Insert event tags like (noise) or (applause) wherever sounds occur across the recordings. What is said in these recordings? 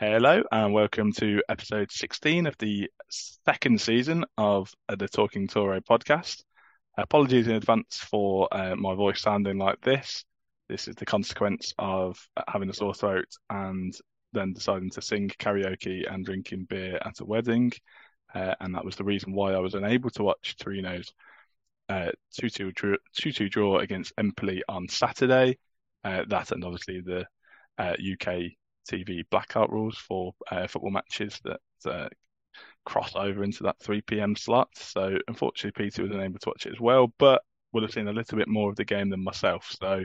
Hello and welcome to episode 16 of the second season of the Talking Toro podcast. Apologies in advance for uh, my voice sounding like this. This is the consequence of having a sore throat and then deciding to sing karaoke and drinking beer at a wedding. Uh, and that was the reason why I was unable to watch Torino's uh, 2-2 draw, draw against Empoli on Saturday. Uh, that and obviously the UK uh, TV blackout rules for uh, football matches that uh, cross over into that 3 p.m. slot. So unfortunately, Peter was unable to watch it as well, but would have seen a little bit more of the game than myself. So,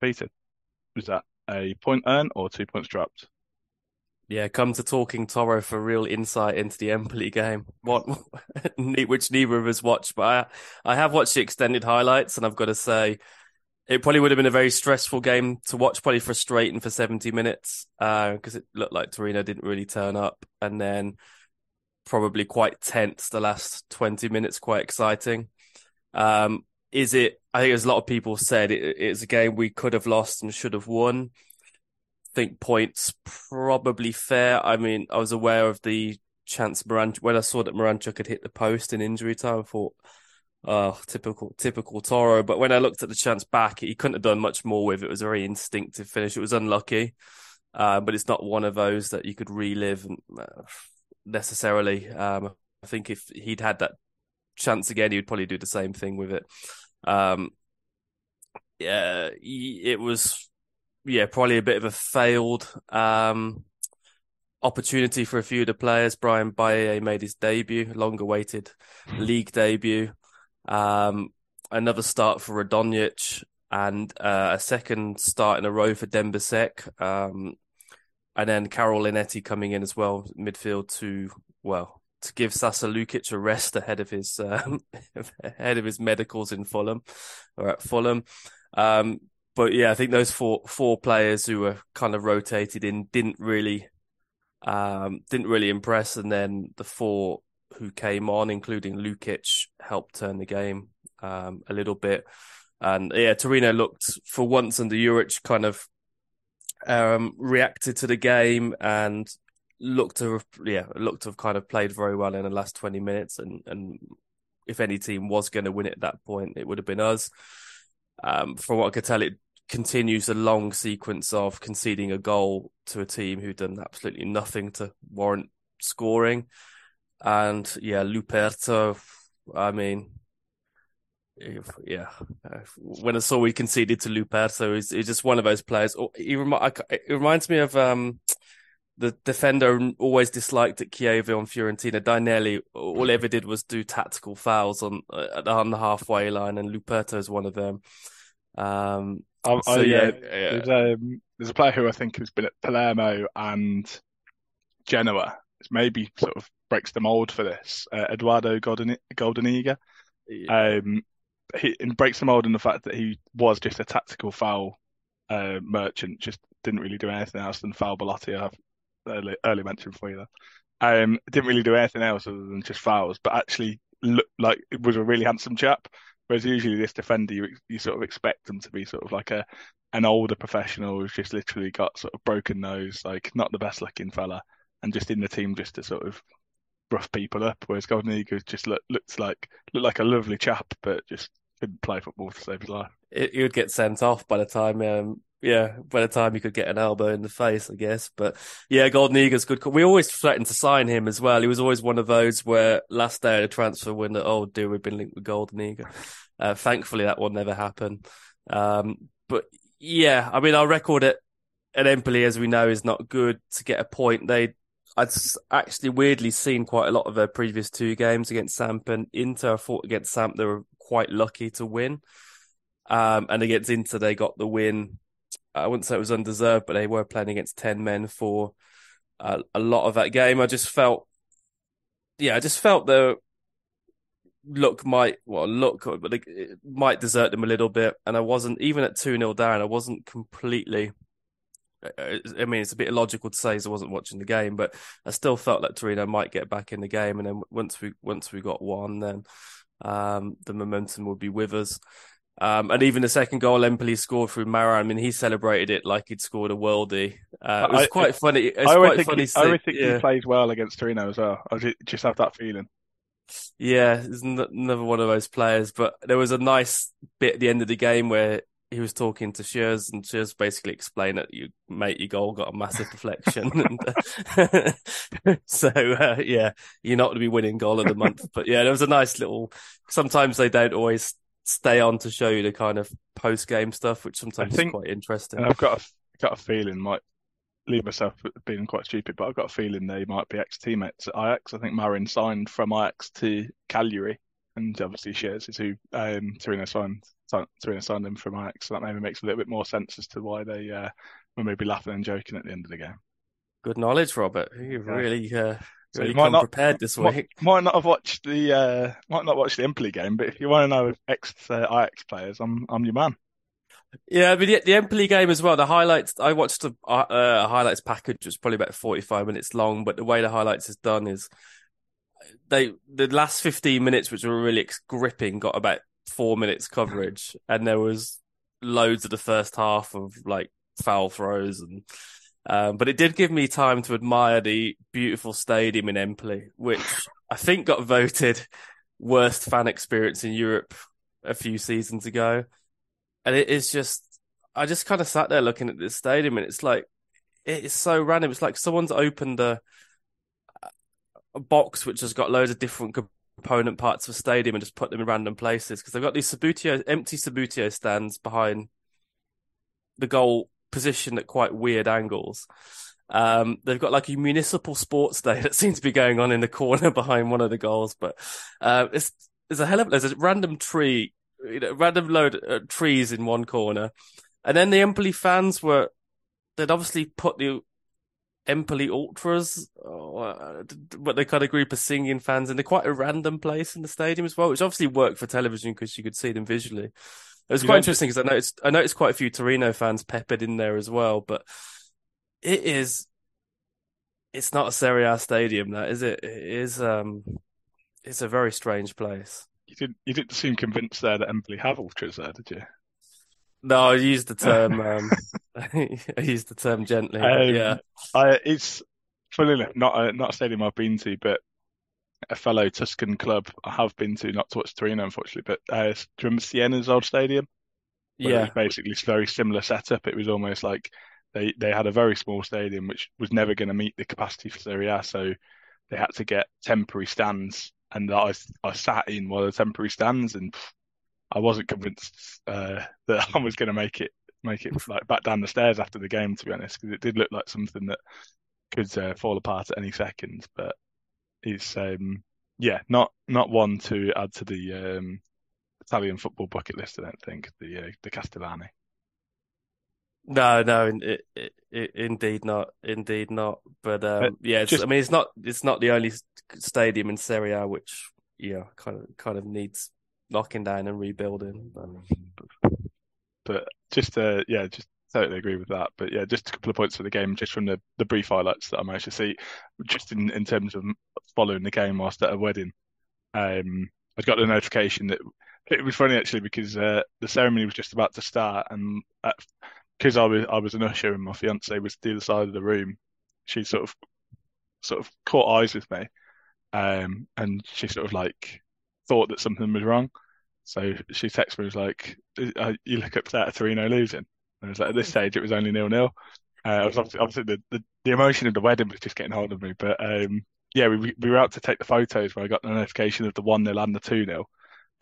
Peter, was that a point earned or two points dropped? Yeah, come to talking Toro for real insight into the Empoli game. What, (laughs) which neither of us watched, but I, I have watched the extended highlights, and I've got to say, it probably would have been a very stressful game to watch, probably frustrating for 70 minutes because uh, it looked like Torino didn't really turn up. And then probably quite tense the last 20 minutes, quite exciting. Um, is it, I think as a lot of people said, it, it's a game we could have lost and should have won. I think points probably fair. I mean, I was aware of the chance when I saw that Miranchuk had hit the post in injury time, I thought, Typical, typical Toro. But when I looked at the chance back, he couldn't have done much more with it. It was a very instinctive finish. It was unlucky, uh, but it's not one of those that you could relive uh, necessarily. Um, I think if he'd had that chance again, he would probably do the same thing with it. Um, yeah, it was, yeah, probably a bit of a failed um, opportunity for a few of the players. Brian Baye made his debut, long awaited league debut. Um, another start for Radonjic and uh, a second start in a row for Demba Seck. Um, and then Karol Linetty coming in as well, midfield to, well, to give Sasa Lukic a rest ahead of his um, (laughs) ahead of his medicals in Fulham or at Fulham. Um, but yeah, I think those four four players who were kind of rotated in didn't really um, didn't really impress, and then the four who came on, including Lukic, helped turn the game um, a little bit. And yeah, Torino looked for once under Juric kind of um, reacted to the game and looked to have, yeah looked to have kind of played very well in the last twenty minutes. And and if any team was going to win at that point, it would have been us. Um, from what I could tell, it continues a long sequence of conceding a goal to a team who'd done absolutely nothing to warrant scoring. And yeah, Luperto, I mean, yeah, when I saw we conceded to Luperto, he's, he's just one of those players. Oh, he remi- it reminds me of um, the defender always disliked at Chiesa on Fiorentina. Dainelli, all he ever did was do tactical fouls on uh, on the halfway line, and Luperto is one of them. Um, so, yeah, yeah, There's, um, there's a player who I think has been at Palermo and Genoa. It's maybe sort of breaks the mold for this. Uh, Edoardo Golden, Goldaniga. Yeah. Um, he breaks the mold in the fact that he was just a tactical foul uh, merchant, just didn't really do anything else than foul Belotti. I have early, early mention for you there. Um, didn't really do anything else other than just fouls, but actually looked like it was a really handsome chap. Whereas usually this defender, you, you sort of expect them to be sort of like a an older professional who's just literally got sort of broken nose, like not the best looking fella, and just in the team just to sort of rough people up. Whereas Goldaniga just look, looks like looked like a lovely chap, but just couldn't play football to save his life. It, he would get sent off by the time, um, yeah, by the time he could get an elbow in the face, I guess. But yeah, Goldaniga's good. We always threatened to sign him as well. He was always one of those where last day of the transfer window, oh dear, we've been linked with Goldaniga. Uh, thankfully, that will never happen. Um, but yeah, I mean, our record at at Empoli, as we know, is not good to get a point. They I'd actually weirdly seen quite a lot of their previous two games against Samp and Inter. I thought against Samp they were quite lucky to win. Um, and against Inter they got the win. I wouldn't say it was undeserved, but they were playing against 10 men for uh, a lot of that game. I just felt, yeah, I just felt the look might, well, look, but it might desert them a little bit. And I wasn't, even at 2 0 down, I wasn't completely I mean, it's a bit illogical to say as I wasn't watching the game, but I still felt that Torino might get back in the game, and then once we once we got one, then um, the momentum would be with us. Um, and even the second goal Empoli scored through Marin, I mean, he celebrated it like he'd scored a worldie. Uh, it was I- quite funny. It's I quite think, funny. he, I always think yeah. he plays well against Torino as well. I just have that feeling. Yeah, he's n- another one of those players. But there was a nice bit at the end of the game where he was talking to Schuurs, and Schuurs basically explained that you, mate, your goal got a massive deflection. (laughs) and, uh, (laughs) so uh, yeah, you're not going to be winning goal of the month. But yeah, there was a nice little. Sometimes they don't always stay on to show you the kind of post game stuff, which sometimes think- is quite interesting. And I've got a, got a feeling, might leave myself being quite stupid, but I've got a feeling they might be ex teammates at Ajax. I think Marin signed from Ajax to Cagliari, and obviously Schuurs is who um, Torino signed. Signed him from Ajax, so that maybe makes a little bit more sense as to why they uh, were maybe laughing and joking at the end of the game. Good knowledge, Robert. You Yeah. really, uh, So really might come not- prepared this Might, week. might not have watched the uh, might not watch the Empoli game, but if you want to know ex uh, Ajax players, I'm I'm your man. Yeah, but the, the Empoli game as well. The highlights I watched a, uh, highlights package, which was probably about forty-five minutes long. But the way the highlights is done is they the last fifteen minutes, which were really gripping, got about four minutes coverage, and there was loads of the first half of like foul throws and. Um, but it did give me time to admire the beautiful stadium in Empoli, which I think got voted worst fan experience in Europe a few seasons ago. And it is just, I just kind of sat there looking at this stadium and it's like, it is so random. It's like someone's opened a, a box which has got loads of different component parts of a stadium and just put them in random places. Because they've got these Subbuteo, empty Subbuteo stands behind the goal positioned at quite weird angles. Um, they've got like a municipal sports day (laughs) that seems to be going on in the corner (laughs) behind one of the goals, but uh, it's there's a hell of there's a random tree, you know, random load of trees in one corner, and then the Empoli fans were they'd obviously put the Empoli ultras, or, but they kind of group of singing fans, and they're quite a random place in the stadium as well, which obviously worked for television because you could see them visually. It was You quite interesting because I noticed I noticed quite a few Torino fans peppered in there as well, but it is it's not a Serie A stadium, that is it? It is um it's a very strange place. You didn't you didn't seem convinced there that Empoli have ultras there, did you? No, I used the term (laughs) um (laughs) I used the term gently, Um, yeah. I, it's funny enough, not a, not a stadium I've been to, but a fellow Tuscan club I have been to, not to watch Torino, unfortunately, but uh, do you remember Siena's old stadium? Yeah. basically it's very similar setup. It was almost like they, they had a very small stadium which was never going to meet the capacity for Serie A, so they had to get temporary stands, and I I sat in one of the temporary stands, and pff, I wasn't convinced uh, (laughs) that I was going to make it make it like back down the stairs after the game, to be honest, because it did look like something that could uh, fall apart at any second. But it's um, yeah, not not one to add to the um, Italian football bucket list. I don't think the uh, the Castellani. No, no, it, it, it, indeed not, indeed not. But um, yeah, it's, just- I mean, it's not it's not the only stadium in Serie A which yeah kind of kind of needs knocking down and rebuilding. Um, But just uh, yeah, just totally agree with that. But yeah, just a couple of points for the game, just from the, the brief highlights that I managed to see, just in, in terms of following the game whilst at a wedding. Um, I got the notification that it was funny actually because uh, the ceremony was just about to start, and because I was I was an usher and my fiance was the other side of the room, she sort of sort of caught eyes with me, um, and she sort of like thought that something was wrong. So she texted me, was like, uh, "You look upset at Torino losing." And I was like, "At this stage, it was only nil nil." Uh, I was obviously, obviously the, the the emotion of the wedding was just getting hold of me, but um, yeah, we we were out to take the photos where I got the notification of the one 0 and the two 0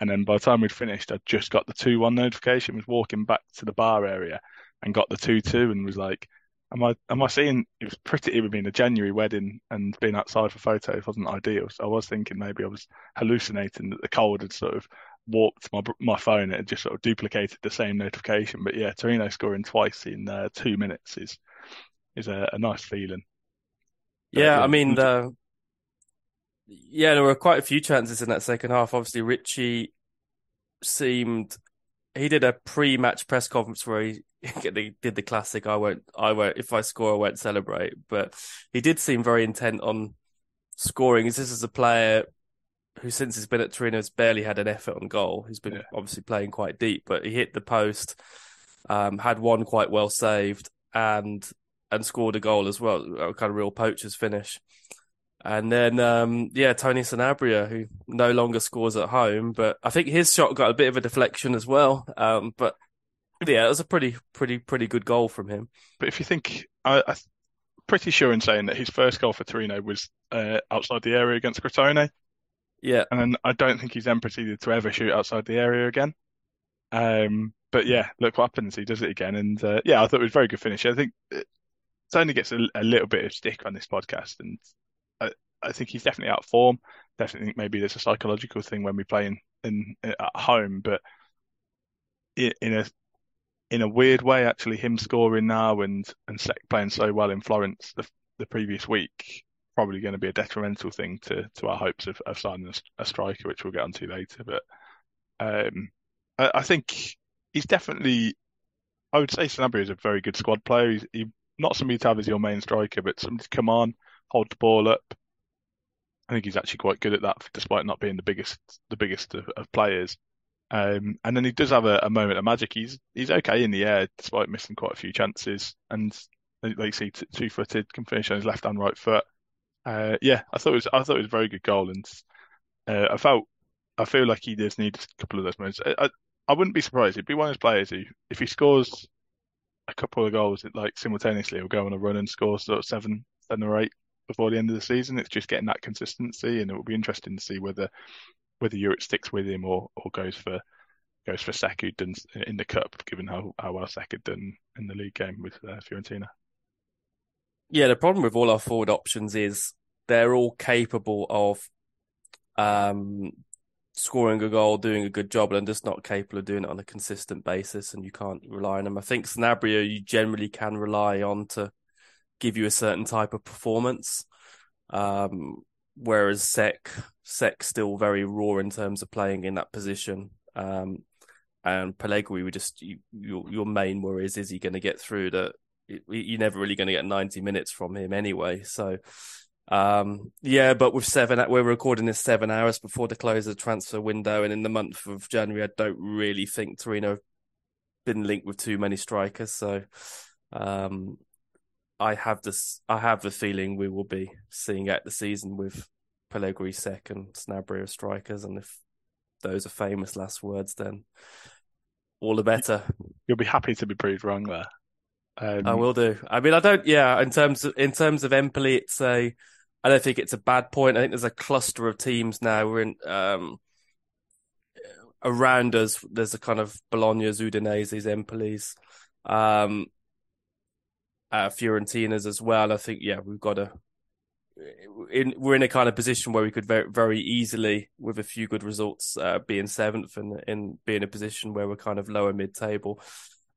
and then by the time we'd finished, I just got the two one notification. Was walking back to the bar area and got the two two, and was like, "Am I am I seeing?" It was pretty. It would a January wedding, and being outside for photos wasn't ideal. So I was thinking maybe I was hallucinating that the cold had sort of warped my my phone. It had just sort of duplicated the same notification. But yeah, Torino scoring twice in uh, two minutes is is a, a nice feeling. But, Yeah, yeah, I mean, the, yeah, there were quite a few chances in that second half. Obviously, Ricci seemed he did a pre-match press conference where he, (laughs) he did the classic "I won't, I won't, if I score, I won't celebrate." But he did seem very intent on scoring. This is a player who since he's been at Torino has barely had an effort on goal. He's been Yeah. obviously playing quite deep, but he hit the post, um, had one quite well saved, and and scored a goal as well, a kind of real poacher's finish. And then, um, yeah, Tony Sanabria, who no longer scores at home, but I think his shot got a bit of a deflection as well. Um, but yeah, it was a pretty, pretty, pretty good goal from him. But if you think, I, I'm pretty sure in saying that his first goal for Torino was uh, outside the area against Crotone, Yeah, and I don't think he's then proceeded to ever shoot outside the area again. Um, but yeah, look what happens. He does it again, and uh, yeah, I thought it was a very good finish. I think it Tony gets a, a little bit of stick on this podcast, and I, I think he's definitely out of form. Definitely think maybe there's a psychological thing when we play in, in at home, but in a in a weird way, actually, him scoring now and and playing so well in Florence the the previous week probably going to be a detrimental thing to to our hopes of, of signing a, a striker, which we'll get onto later. But um, I, I think he's definitely. I would say Sanabria is a very good squad player. He's he, not somebody to have as your main striker, but somebody to come on, hold the ball up. I think he's actually quite good at that, despite not being the biggest the biggest of, of players. Um, and then he does have a, a moment of magic. He's he's okay in the air despite missing quite a few chances, and like you see, t- two footed, can finish on his left and right foot. Uh, yeah, I thought it was I thought it was a very good goal, and uh, I felt I feel like he does need a couple of those moments. I, I I wouldn't be surprised. He'd be one of those players who, if he scores a couple of goals, like simultaneously, he'll go on a run and score sort of seven, seven or eight before the end of the season. It's just getting that consistency, and it will be interesting to see whether whether Juric sticks with him or or goes for goes for Seck, who in the cup, given how how well Seck had done in the league game with uh, Fiorentina. Yeah, the problem with all our forward options is they're all capable of um, scoring a goal, doing a good job, and just not capable of doing it on a consistent basis, and you can't rely on them. I think Sanabria, you generally can rely on to give you a certain type of performance. Um, whereas Seck Seck's still very raw in terms of playing in that position. Um, and Pellegri, we just you, your your main worry is is he going to get through the you're never really going to get 90 minutes from him anyway. So, um, yeah, but with seven, we're recording this seven hours before the close of the transfer window. And in the month of January, I don't really think Torino have been linked with too many strikers. So, um, I have this, I have the feeling we will be seeing out the season with Pellegri, Seck and Sanabria as strikers. And if those are famous last words, then all the better. You'll be happy to be proved wrong there. Um, I will do. I mean, I don't. Yeah, in terms of in terms of Empoli, it's a. I don't think it's a bad point. I think there's a cluster of teams now. We're in um, around us. There's a kind of Bologna's, Udinese's, Empoli's, um, uh, Fiorentina's as well. I think yeah, we've got to. In, we're in a kind of position where we could very very easily, with a few good results, uh, be in seventh and in be in a position where we're kind of lower mid table.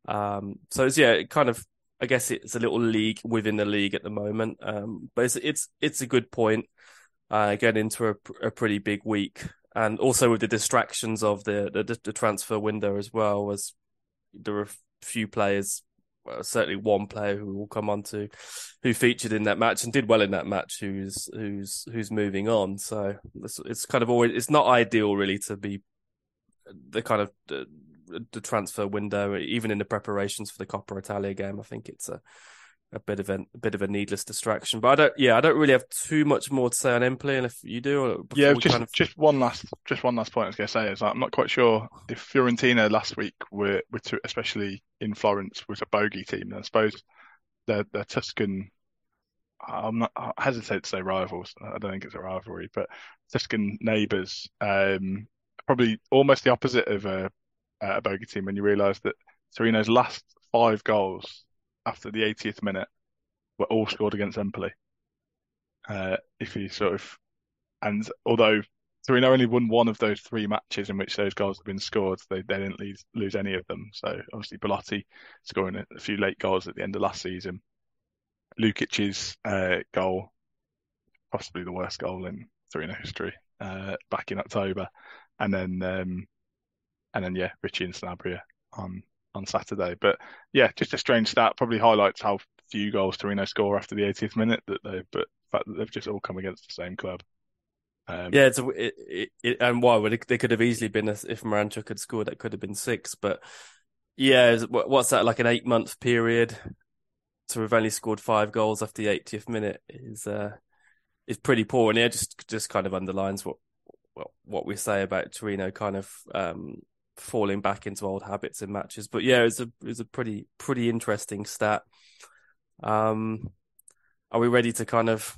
Um, so it's yeah, it kind of I guess it's a little league within the league at the moment. Um, but it's it's it's a good point. Uh, getting into a, a pretty big week, and also with the distractions of the the, the transfer window as well, as there are a few players, certainly one player who will come on to, who featured in that match and did well in that match, who's who's who's moving on. So it's, it's kind of always it's not ideal really to be the kind of the, the transfer window, even in the preparations for the Coppa Italia game. I think it's a a bit of a, a, bit of a needless distraction. But I don't, yeah, I don't really have too much more to say on Empoli. And if you do, yeah, just kind of... just one last just one last point I was going to say is I'm not quite sure if Fiorentina last week were, were to, especially in Florence was a bogey team. And I suppose they're, they're Tuscan. I'm not I hesitate to say rivals. I don't think it's a rivalry, but Tuscan neighbours. Um, probably almost the opposite of a, a bogey team when you realise that Torino's last five goals after the 80th minute were all scored against Empoli. Uh, if you sort of, and although Torino only won one of those three matches in which those goals have been scored, they, they didn't lose, lose any of them. So obviously Belotti scoring a, a few late goals at the end of last season. Lukic's uh, goal, possibly the worst goal in Torino history, uh, back in October, and then um, and then yeah, Ricci and Sanabria on on Saturday. But yeah, just a strange stat. Probably highlights how few goals Torino score after the 80th minute. That they, but the fact that they've just all come against the same club. Um, Yeah, it's a, it, it, it, and why would it, they could have easily been a, if Miranchuk had scored, that could have been six. But yeah, what's that like an eight month period to have only scored five goals after the 80th minute is uh is pretty poor, and yeah, just just kind of underlines what what, what we say about Torino kind of um falling back into old habits in matches. But yeah, it's a it's a pretty pretty interesting stat. Um, are we ready to kind of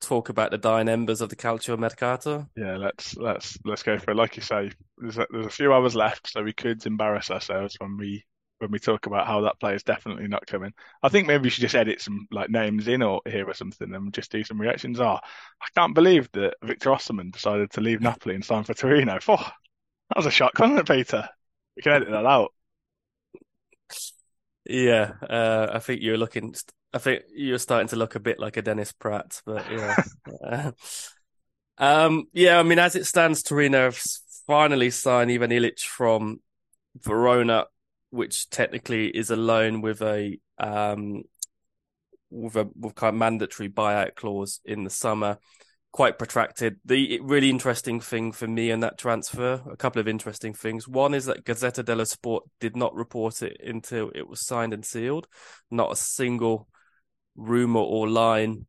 talk about the dying embers of the Calcio Mercato? Yeah, let's let's let's go for it. Like you say, there's a, there's a few hours left, so we could embarrass ourselves when we when we talk about how that player's definitely not coming. I think maybe we should just edit some like names in or here or something and just do some reactions. Oh, I can't believe that Victor Osimhen decided to leave Napoli and sign for Torino. Oh, that was a shock, wasn't it, Peter? We can edit that out. Yeah, uh, I think you're looking. I think you're starting to look a bit like a Dennis Praet, but yeah. (laughs) Uh, um, yeah, I mean, as it stands, Torino have finally signed Ivan Ilic from Verona, which technically is a loan with a um with a with kind of mandatory buyout clause in the summer. Quite protracted. The really interesting thing for me in that transfer, a couple of interesting things. One is that Gazzetta dello Sport did not report it until it was signed and sealed. Not a single rumor or line.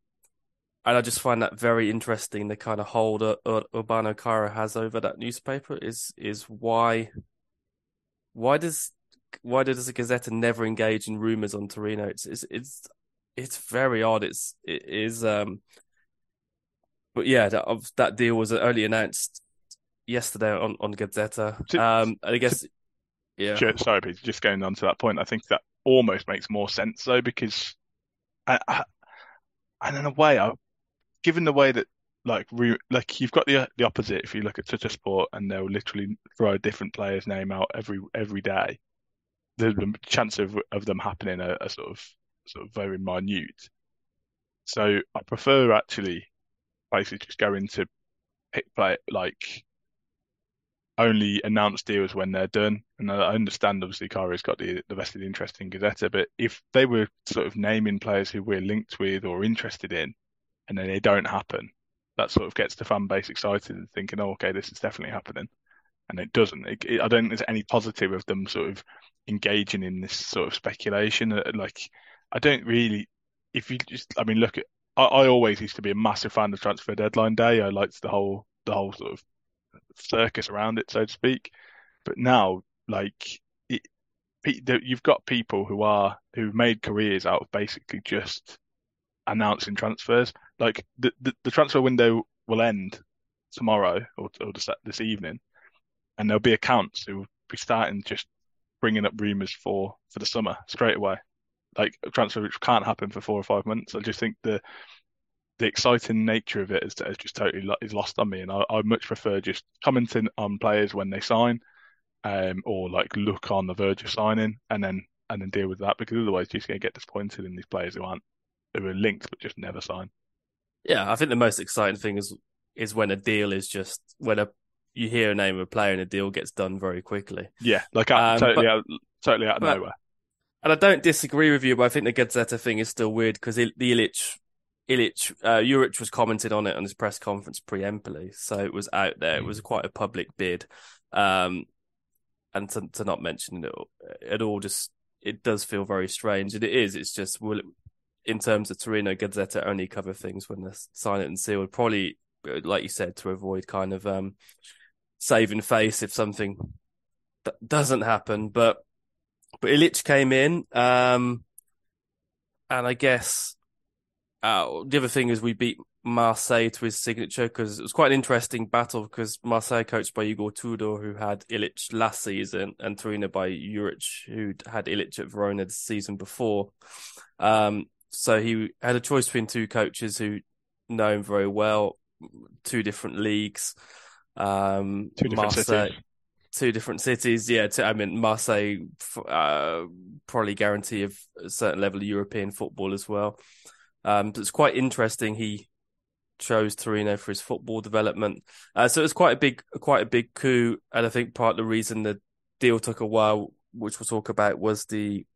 And I just find that very interesting. The kind of hold Ur- Urbano Cairo has over that newspaper is is why why does why does the Gazzetta never engage in rumors on Torino? It's it's it's it's very odd. It's it is um but yeah, that of- that deal was only announced yesterday on on Gazzetta. Um, I guess yeah, sorry, Peter, just going on to that point, I think that almost makes more sense though, because I, I, and in a way, I, given the way that like re, like you've got the the opposite. If you look at Tuttosport, and they'll literally throw a different player's name out every every day, the, the chance of of them happening are, are sort of sort of very minute. So I prefer actually basically just going to pick play like only announce deals when they're done. And I understand obviously Cairo's got the the vested interest in Gazzetta, but if they were sort of naming players who we're linked with or interested in, and then they don't happen, that sort of gets the fan base excited and thinking, oh, okay, this is definitely happening. And it doesn't. It, it, I don't think there's any positive of them sort of engaging in this sort of speculation. Uh, Like, I don't really, if you just, I mean, look at, I, I always used to be a massive fan of transfer deadline day. I liked the whole, the whole sort of circus around it, so to speak. But now, like, it, you've got people who are who've made careers out of basically just announcing transfers. Like the the, the transfer window will end tomorrow or, or this, this evening, and there'll be accounts who will be starting just bringing up rumors for for the summer straight away. Like a transfer which can't happen for four or five months. I just think the the exciting nature of it is, is just totally lo- is lost on me, and I, I much prefer just commenting on players when they sign, um, or like look on the verge of signing, and then and then deal with that because otherwise you're just going to get disappointed in these players who aren't who are linked but just never sign. yeah. I think the most exciting thing is is when a deal is just when a you hear a name of a player and a deal gets done very quickly. Yeah, like out, Um, totally but- out, totally out of but- nowhere. And I don't disagree with you, but I think the Gazzetta thing is still weird because the Ilic, Ilic, uh, Juric was commented on it on his press conference pre-Empoli, so it was out there. It was quite a public bid, um, and to to not mention it at all, just it does feel very strange, and it is. It's just will it, in terms of Torino, Gazzetta only cover things when they sign it and sealed. Probably, uh, like you said, to avoid kind of um, saving face if something doesn't happen, but. But Ilic came in, um, and I guess uh, the other thing is we beat Marseille to his signature because it was quite an interesting battle because Marseille coached by Igor Tudor, who had Ilic last season, and Torino by Juric, who had Ilic at Verona the season before. Um, so he had a choice between two coaches who know him very well, two different leagues. Um, Two different Marseille, cities. Two different cities. Yeah, two, I mean Marseille, uh, probably guarantee of a certain level of European football as well. Um, but it's quite interesting. He chose Torino for his football development, uh, so it was quite a big, quite a big coup. And I think part of the reason the deal took a while, which we'll talk about, was the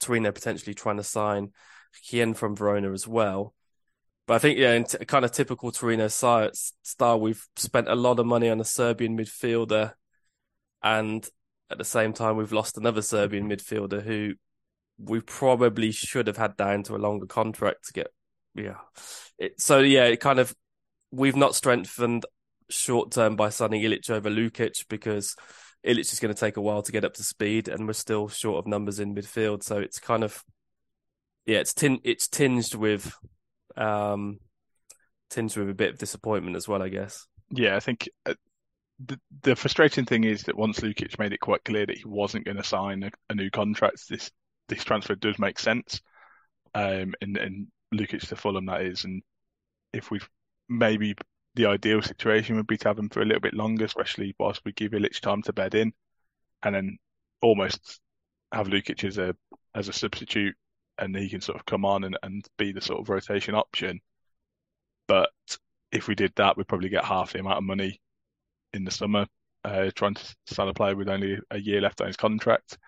Torino potentially trying to sign Hien from Verona as well. But I think, yeah, in t- kind of typical Torino style, we've spent a lot of money on a Serbian midfielder, and at the same time, we've lost another Serbian midfielder who we probably should have had down to a longer contract to get. Yeah, it, so yeah, it kind of we've not strengthened short term by signing Ilic over Lukic because Ilic is going to take a while to get up to speed, and we're still short of numbers in midfield. So it's kind of yeah, it's tin it's tinged with um tinged with a bit of disappointment as well, I guess. Yeah, I think uh, the frustrating thing is that once Lukic made it quite clear that he wasn't going to sign a, a, new contract, this this transfer does make sense. Um, and and Lukic to Fulham that is, and if we've maybe the ideal situation would be to have him for a little bit longer, especially whilst we give Ilic time to bed in, and then almost have Lukic as a as a substitute, and he can sort of come on and, and be the sort of rotation option. But if we did that, we'd probably get half the amount of money in the summer, uh, trying to sign a player with only a year left on his contract.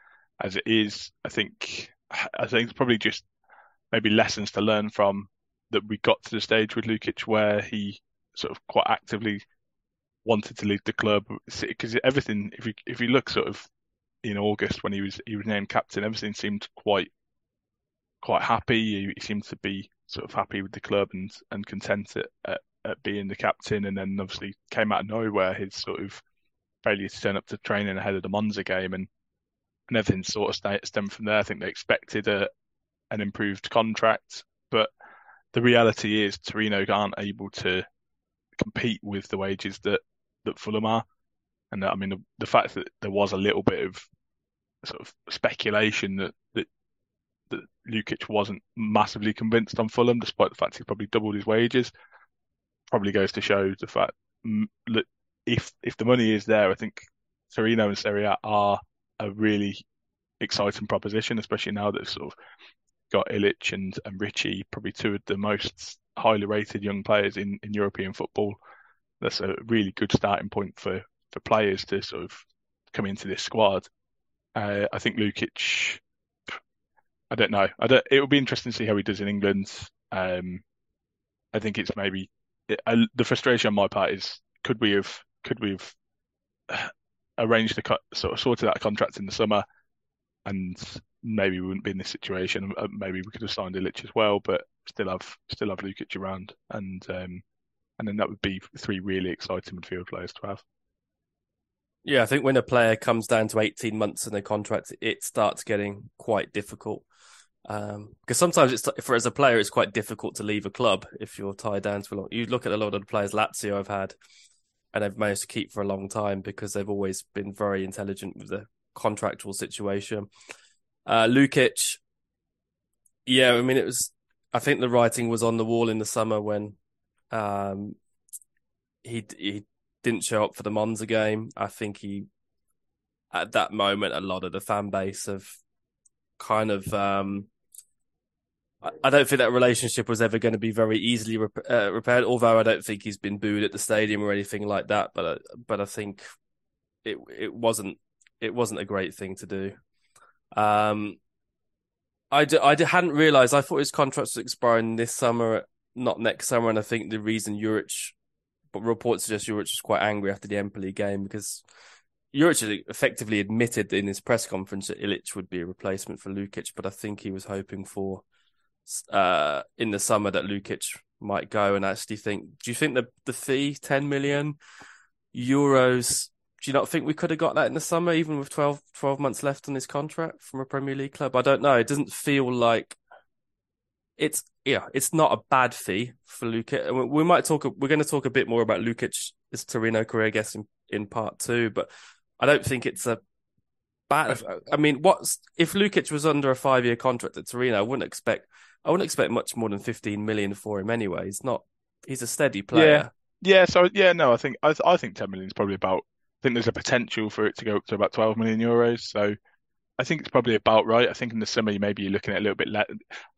As it is, I think (sighs) I think it's probably just maybe lessons to learn from that we got to the stage with Lukic where he sort of quite actively wanted to leave the club because everything if you if you look sort of in August when he was he was named captain everything seemed quite quite happy he, he seemed to be sort of happy with the club and and content at, at, at, being the captain and then obviously came out of nowhere his sort of failure to turn up to training ahead of the Monza game and and everything sort of stemmed from there I think they expected a an improved contract but the reality is Torino aren't able to compete with the wages that that Fulham are. And that, I mean, the, the, fact that there was a little bit of sort of speculation that that that Lukic wasn't massively convinced on Fulham, despite the fact he probably doubled his wages, probably goes to show the fact that if if the money is there, I think Torino and Serie A are a really exciting proposition, especially now that sort of got Ilic and, and Ricci, probably two of the most highly rated young players in, in European football. That's a really good starting point for, for players to sort of come into this squad. Uh, I think Lukic, I don't know. I don't, it will be interesting to see how he does in England. Um, I think it's maybe it, uh, the frustration on my part is could we have could we have (sighs) arranged the sort of sorted a contract in the summer and maybe we wouldn't be in this situation. Uh, maybe we could have signed Ilic as well, but still have still have Lukic around, and um, and then that would be three really exciting midfield players to have. Yeah, I think when a player comes down to 18 months in their contract, it starts getting quite difficult. Um, because sometimes it's for as a player, it's quite difficult to leave a club if you're tied down to a long. You look at a lot of the players Lazio have had, and they've managed to keep for a long time because they've always been very intelligent with the contractual situation. Uh, Lukic, yeah, I mean, it was, I think the writing was on the wall in the summer when um, he, he didn't show up for the Monza game. I think he, at that moment, a lot of the fan base have kind of, um, I don't think that relationship was ever going to be very easily rep- uh, repaired. Although I don't think he's been booed at the stadium or anything like that, but uh, but I think it it wasn't it wasn't a great thing to do. Um, I, d- I d- hadn't realised. I thought his contract was expiring this summer, not next summer. And I think the reason Juric, but reports suggest Juric was quite angry after the Empoli game because Juric effectively admitted in his press conference that Ilic would be a replacement for Lukic. But I think he was hoping for uh, in the summer that Lukic might go and actually think. Do you think the the fee ten million euros do you not think we could have got that in the summer, even with 12, 12 months left on his contract from a Premier League club? I don't know. It doesn't feel like it's yeah, it's not a bad fee for Lukic. We might talk. We're going to talk a bit more about Lukic's Torino career, I guess, in, in part two. But I don't think it's a bad. I mean, what's if Lukic was under a five year contract at Torino? I wouldn't expect. I wouldn't expect much more than fifteen million for him anyway. He's not. He's a steady player. Yeah. Yeah. So yeah, no, I think I, I think ten million is probably about I think there's a potential for it to go up to about 12 million euros. So I think it's probably about right. I think in the summer, you maybe you're looking at a little bit less.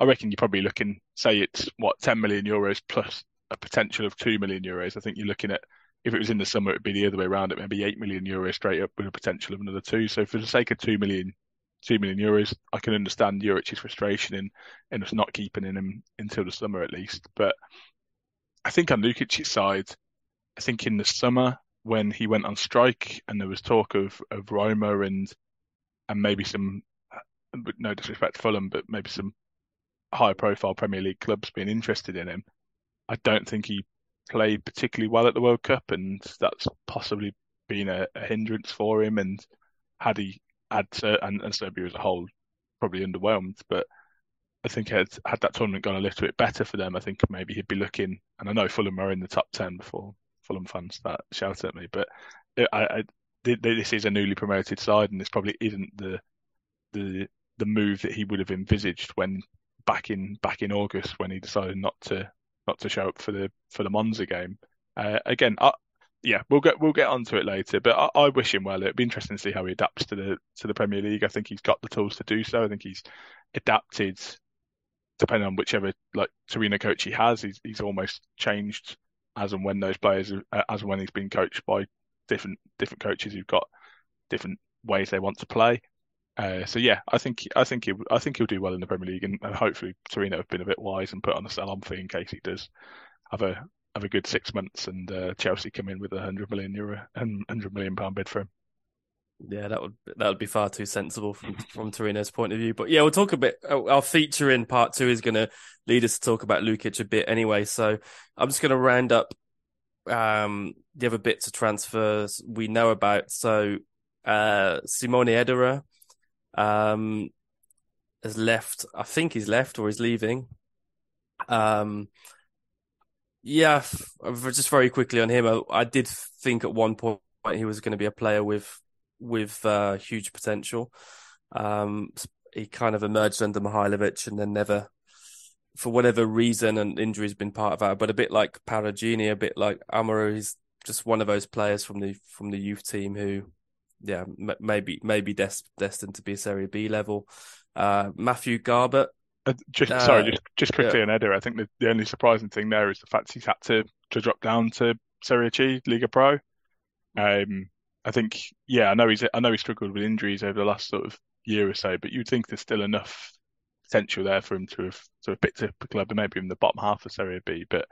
I reckon you're probably looking, say it's what, 10 million euros plus a potential of 2 million euros. I think you're looking at, if it was in the summer, it'd be the other way around. It maybe 8 million euros straight up with a potential of another two. So for the sake of 2 million, 2 million euros, I can understand Juric's frustration in, in us not keeping in him until the summer at least. But I think on Lukic's side, I think in the summer when he went on strike and there was talk of of Roma and and maybe some, no disrespect to Fulham, but maybe some high profile Premier League clubs being interested in him. I don't think he played particularly well at the World Cup, and that's possibly been a, a hindrance for him. And had he had and, and Serbia as a whole probably underwhelmed, but I think had had that tournament gone a little bit better for them, I think maybe he'd be looking. And I know Fulham are in the top ten before Fulham fans start shouting at me, but I, I this is a newly promoted side, and this probably isn't the the the move that he would have envisaged when back in back in August when he decided not to not to show up for the for the Monza game. Uh, again, yeah, we'll get we'll get onto it later, but I, I, wish him well. It'd be interesting to see how he adapts to the to the Premier League. I think he's got the tools to do so. I think he's adapted depending on whichever like Torino coach he has. He's he's almost changed as and when those players uh, as and when he's been coached by different different coaches who've got different ways they want to play. Uh, so yeah, I think I think he I think he'll do well in the Premier League, and, and hopefully Torino have been a bit wise and put on a sell-on fee in case he does have a have a good six months, and uh, Chelsea come in with a hundred million euro and hundred million pound bid for him. Yeah, that would that would be far too sensible from from Torino's point of view. But yeah, we'll talk a bit. Our feature in part two is going to lead us to talk about Lukic a bit anyway. So I'm just going to round up um, the other bits of transfers we know about. So uh, Simone Edera um, has left. I think he's left or he's leaving. Um, yeah, just very quickly on him. I, I did think at one point he was going to be a player with with uh, huge potential. Um, he kind of emerged under Mihajlovic and then never, for whatever reason, and injury's been part of that. But a bit like Parigini, a bit like Aramu, he's just one of those players from the from the youth team who, yeah, m- maybe maybe des- destined to be a Serie B level. Uh, Matthew Garbett. Uh, just sorry, just just quickly yeah. on Eder. I think the, the only surprising thing there is the fact he's had to to drop down to Serie C, Lega Pro. Um, I think, yeah, I know he's, I know he struggled with injuries over the last sort of year or so, but you'd think there's still enough potential there for him to have to have picked up a club and maybe in the bottom half of Serie B. But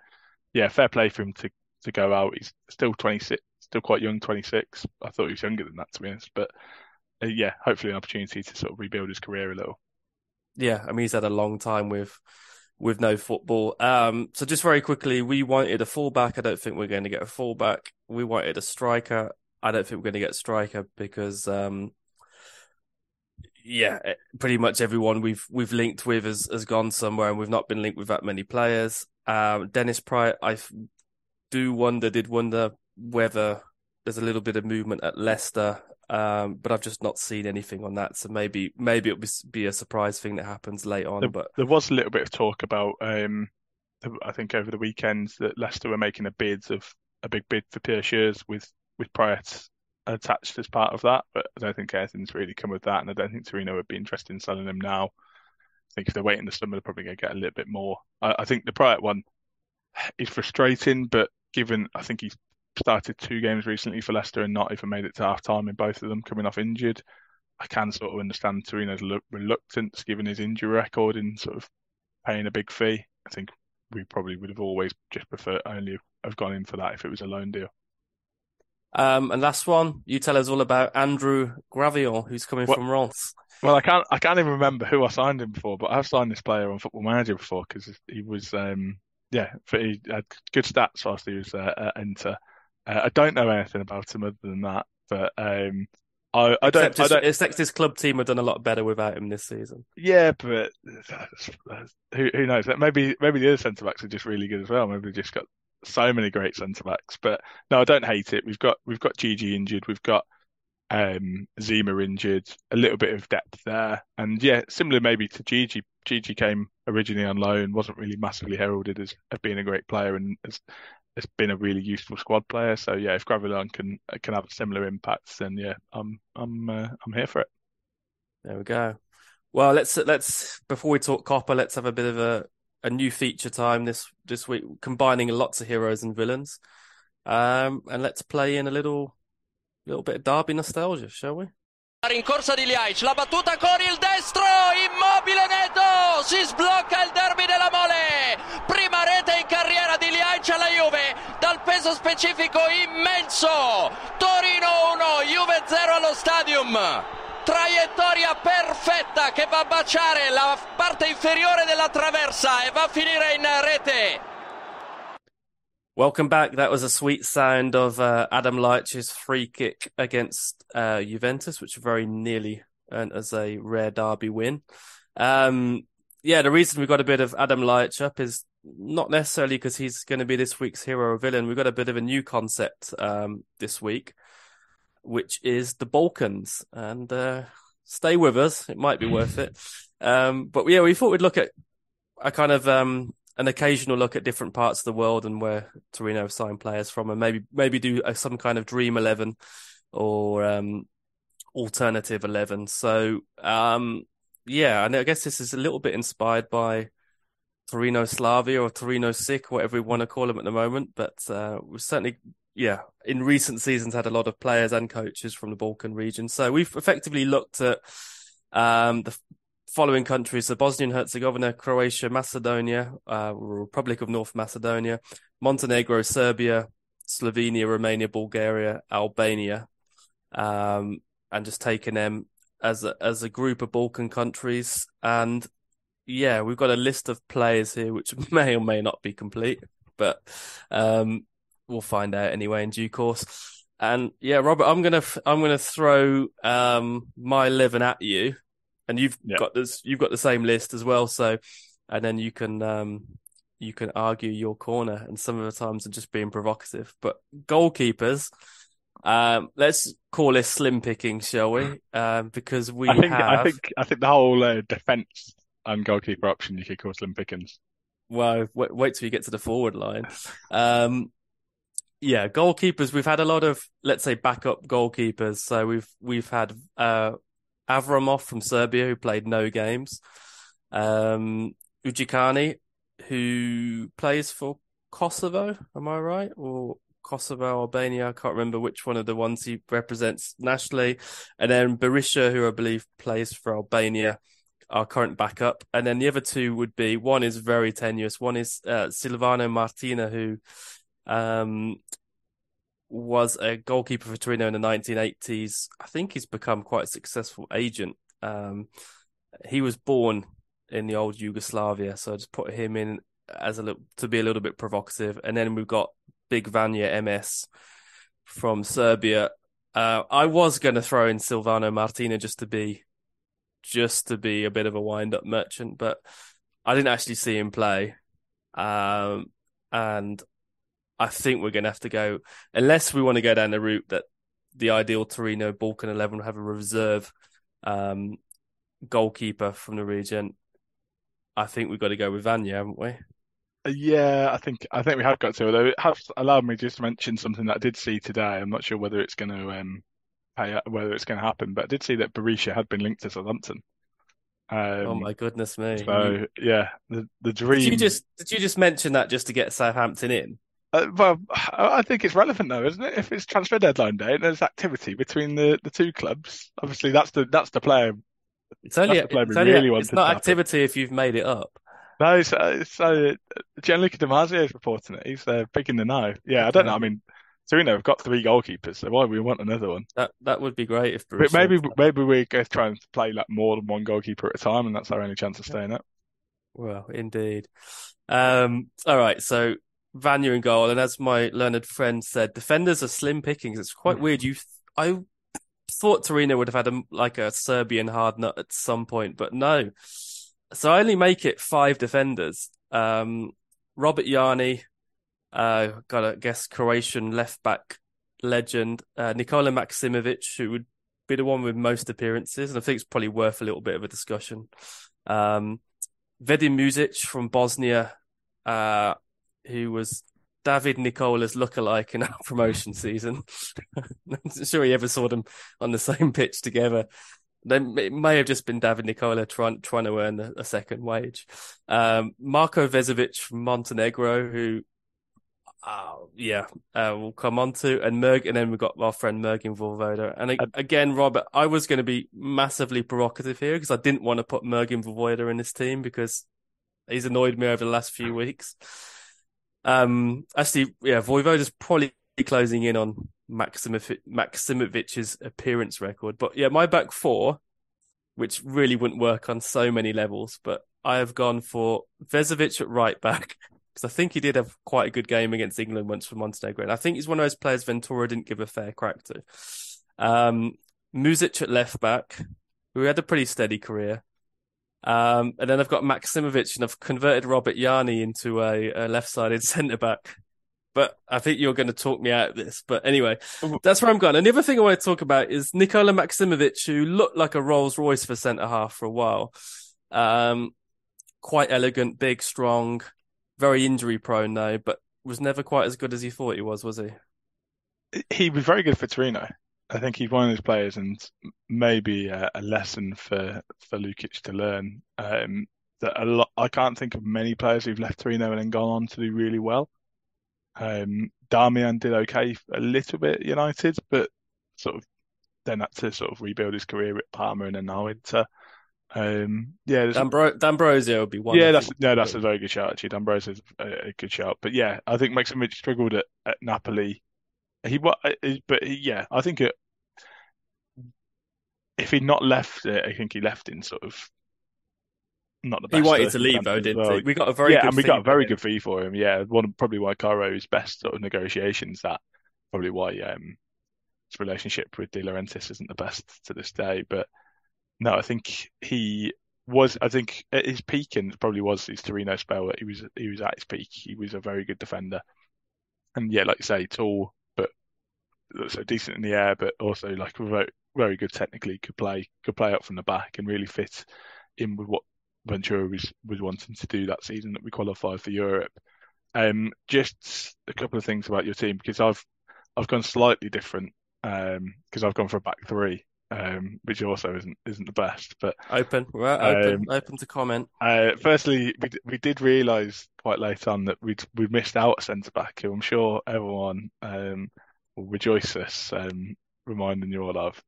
yeah, fair play for him to to go out. He's still 26, still quite young, 26. I thought he was younger than that to be honest, but uh, yeah, hopefully an opportunity to sort of rebuild his career a little. Yeah, I mean he's had a long time with with no football. Um, so just very quickly, we wanted a fullback. I don't think we're going to get a fullback. We wanted a striker. I don't think we're going to get striker because, um, yeah, eh, pretty much everyone we've we've linked with has, has gone somewhere, and we've not been linked with that many players. Um, Dennis Praet, I do wonder, did wonder whether there's a little bit of movement at Leicester, um, but I've just not seen anything on that. So maybe maybe it'll be, be a surprise thing that happens late on. There, but there was a little bit of talk about, um, I think over the weekend that Leicester were making a bid of a big bid for Perr Schuurs with with Praet attached as part of that, but I don't think anything's really come of that, and I don't think Torino would be interested in selling him now. I think if they're waiting the summer, they're probably going to get a little bit more. I, I think the Praet one is frustrating, but given I think he's started two games recently for Leicester and not even made it to half time in both of them, coming off injured. I can sort of understand Torino's reluctance given his injury record in sort of paying a big fee. I think we probably would have always just preferred only have gone in for that if it was a loan deal. Um, and last one, you tell us all about Andrew Gravillon, who's coming from Reims. Well, I can't, I can't even remember who I signed him for, but I've signed this player on Football Manager before because he was, um, yeah, he had good stats whilst he was uh, at Inter. Uh, I don't know anything about him other than that, but um, I, I don't. Except I don't. Except his club team have done a lot better without him this season. Yeah, but who, who knows? Maybe maybe the other centre backs are just really good as well. Maybe they just got so many great centre backs. But no, I don't hate it. We've got we've got Djidji injured. We've got um, Zima injured. A little bit of depth there, and yeah, similar maybe to Djidji. Djidji came originally on loan, wasn't really massively heralded as, as being a great player, and has, has been a really useful squad player. So yeah, if Gravillon can can have similar impacts, then yeah, I'm I'm uh, I'm here for it. There we go. Well, let's let's before we talk Coppa, let's have a bit of a a new feature time this this week, combining lots of heroes and villains. Um, and let's play in a little little bit of derby nostalgia, shall we? Rincorsa di Ljajic, la battuta con il destro, immobile netto, si sblocca il derby della Mole, prima rete in carriera di Liaic alla specifico immenso. Torino 1, Juve 0 allo stadium. Traiettoria perfetta che va a baciare la parte inferiore della traversa e va a finire in rete. Welcome back. That was a sweet sound of uh, Adam Leitch's free kick against uh, Juventus, which very nearly earned as a rare derby win. Um, yeah, the reason we got a bit of Adam Leitch up is not necessarily because he's going to be this week's hero or villain. We've got a bit of a new concept um, this week, which is the Balkans. And uh, stay with us; it might be worth it. Um, but yeah, we thought we'd look at a kind of um, an occasional look at different parts of the world and where Torino have signed players from, and maybe maybe do a, some kind of dream eleven or um, alternative eleven. So um, yeah, and I guess this is a little bit inspired by Torino Slavia or Torino Sick, whatever we want to call them at the moment. But uh, we've certainly, yeah, in recent seasons had a lot of players and coaches from the Balkan region. So we've effectively looked at um, the following countries: so Bosnia and Herzegovina, Croatia, Macedonia, uh, Republic of North Macedonia, Montenegro, Serbia, Slovenia, Romania, Bulgaria, Albania, um, and just taking them as a, as a group of Balkan countries. And yeah, we've got a list of players here, which (laughs) may or may not be complete, but um, we'll find out anyway in due course. And yeah, Robert, I'm gonna I'm gonna throw um, my eleven at you, and you've Yeah. got this you've got the same list as well. So, and then you can um, you can argue your corner, and some of the times are just being provocative. But goalkeepers, um, let's call this slim picking, shall we? Um, because we I think have. I think I think the whole uh, defense and goalkeeper option you could call Slim Pickens. Well, wait, wait till you get to the forward line. Um, yeah, goalkeepers. We've had a lot of, let's say, backup goalkeepers. So we've we've had uh, Avramov from Serbia who played no games, um, Ujkani who plays for Kosovo. Am I right? Or Kosovo, Albania? I can't remember which one of the ones he represents nationally. And then Berisha, who I believe plays for Albania our current backup, and then the other two would be one is very tenuous. One is uh, Silvano Martina, who um, was a goalkeeper for Torino in the 1980s. I think he's become quite a successful agent. Um, he was born in the old Yugoslavia, so I just put him in as a little to be a little bit provocative. And then we've got Big Vanya MS from Serbia. Uh, I was going to throw in Silvano Martina just to be just to be a bit of a wind up merchant, but I didn't actually see him play. Um, and I think we're going to have to go, unless we want to go down the route that the ideal Torino Balkan 11 will have a reserve um, goalkeeper from the region. I think we've got to go with Vanya, haven't we? Yeah, I think I think we have got to. Although it has allowed me just to mention something that I did see today. I'm not sure whether it's going to um pay, whether it's going to happen, but I did see that Berisha had been linked to Southampton. Um, oh my goodness me! So yeah, the the dream. did you just did you just mention that just to get Southampton in? Uh, well, I think it's relevant though, isn't it? If it's transfer deadline day and there's activity between the, the two clubs, obviously that's the that's the player. It's only, That's the player we it's, only really it's not happen. activity if you've made it up. No, so, uh, it's uh, Gianluca Di Marzio is reporting it. He's uh, big in the know. Yeah, I don't know. I mean, Torino have got three goalkeepers, so why we want another one? That that would be great if But maybe maybe we go try and play like more than one goalkeeper at a time, and that's our only chance of staying up. Well, indeed. Um, all right, so Vanya in goal, and as my learned friend said, defenders are slim pickings. It's quite weird. You, I thought Torino would have had a like a Serbian hard nut at some point, but no. So I only make it five defenders. Um, Robert Jarni, uh, got a guess Croatian left back legend, uh, Nikola Maksimovic, who would be the one with most appearances, and I think it's probably worth a little bit of a discussion. Um, Vedin Muzic from Bosnia, uh, who was David Nicola's lookalike in our (laughs) promotion season. (laughs) I'm sure he ever saw them on the same pitch together. Then it may have just been David Nicola trying trying to earn a, a second wage. Um, Marko Vesovic from Montenegro, who, uh, yeah, uh, we'll come on to, and Merg, and then we've got our friend Mergim Vojvoda. And again, Robert, I was going to be massively provocative here because I didn't want to put Mergim Vojvoda in this team because he's annoyed me over the last few weeks. Um, actually, yeah, Vojvoda's probably closing in on Maksimovic, Maksimovic's appearance record. But yeah, my back four, which really wouldn't work on so many levels, but I have gone for Vesovic at right back (laughs) because I think he did have quite a good game against England once for Montenegro. And I think he's one of those players Ventura didn't give a fair crack to. Um, Muzic at left back, who had a pretty steady career. Um, and then I've got Maksimovic and I've converted Robert Jarni into a, a left sided (laughs) centre back. But I think you're going to talk me out of this. But anyway, that's where I'm going. Another thing I want to talk about is Nikola Maksimovic, who looked like a Rolls Royce for centre half for a while. Um, quite elegant, big, strong, very injury prone though, but was never quite as good as he thought he was, was he? He was very good for Torino. I think he's one of those players, and maybe a, a lesson for for Lukic to learn. Um, that a lot, I can't think of many players who've left Torino and then gone on to do really well. Um, Darmian did okay a little bit at United, but sort of then had to sort of rebuild his career at Parma and then now into um, yeah, D'Ambro- D'Ambrosio would be one. Yeah, that's no, that's a very good shout actually. D'Ambrosio is a, a, good shout, but yeah, I think Maksimovic struggled at, at Napoli. He what, uh, but he, yeah, I think it, if he'd not left it, I think he left in sort of not the best. He wanted to leave though, didn't well. he? We got a very yeah, good and we got a very good fee for him. Yeah, one probably why Cairo's best sort of negotiations. That probably why um, his relationship with De Laurentiis isn't the best to this day, but no, I think he was. I think at his peak, and probably was his Torino spell. He was he was at his peak. He was a very good defender, and yeah, like you say, tall but so decent in the air, but also like very very good technically. Could play could play up from the back and really fit in with what Ventura was was wanting to do that season that we qualified for Europe. Um, just a couple of things about your team because I've I've gone slightly different because um, I've gone for a back three um, which also isn't isn't the best. But open, well, open, um, open to comment. Uh, firstly, we we did realise quite late on that we'd we missed out a centre back who I'm sure everyone um, will rejoice us um, reminding you all of.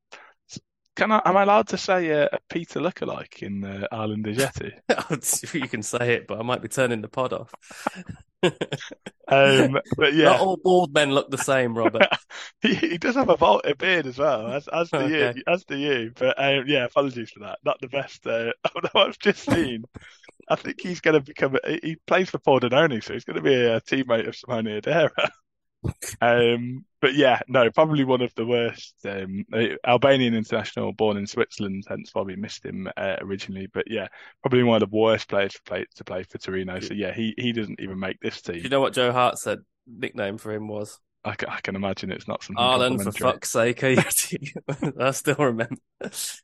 Can I, am I allowed to say a, a Peter lookalike in uh, Arlind Ajeti? (laughs) you can say it, but I might be turning the pod off. (laughs) (laughs) um, but yeah, not all bald men look the same, Robert. he, he, does have a, vault, a beard as well, as, as do okay. you, as do you. But um, yeah, apologies for that. Not the best. Uh, I've just seen, I think he's going to become. He plays for Pordenone, so he's going to be a teammate of Simone Edera. Um, but yeah, no, probably one of the worst. Um, Albanian international, born in Switzerland, hence why we missed him uh, originally. But yeah, probably one of the worst players to play to play for Torino. So yeah, he he doesn't even make this team. Do you know what Joe Hart said? Nickname for him was. I can, I can imagine it's not something. Arlind, for fuck's sake! (laughs) I still remember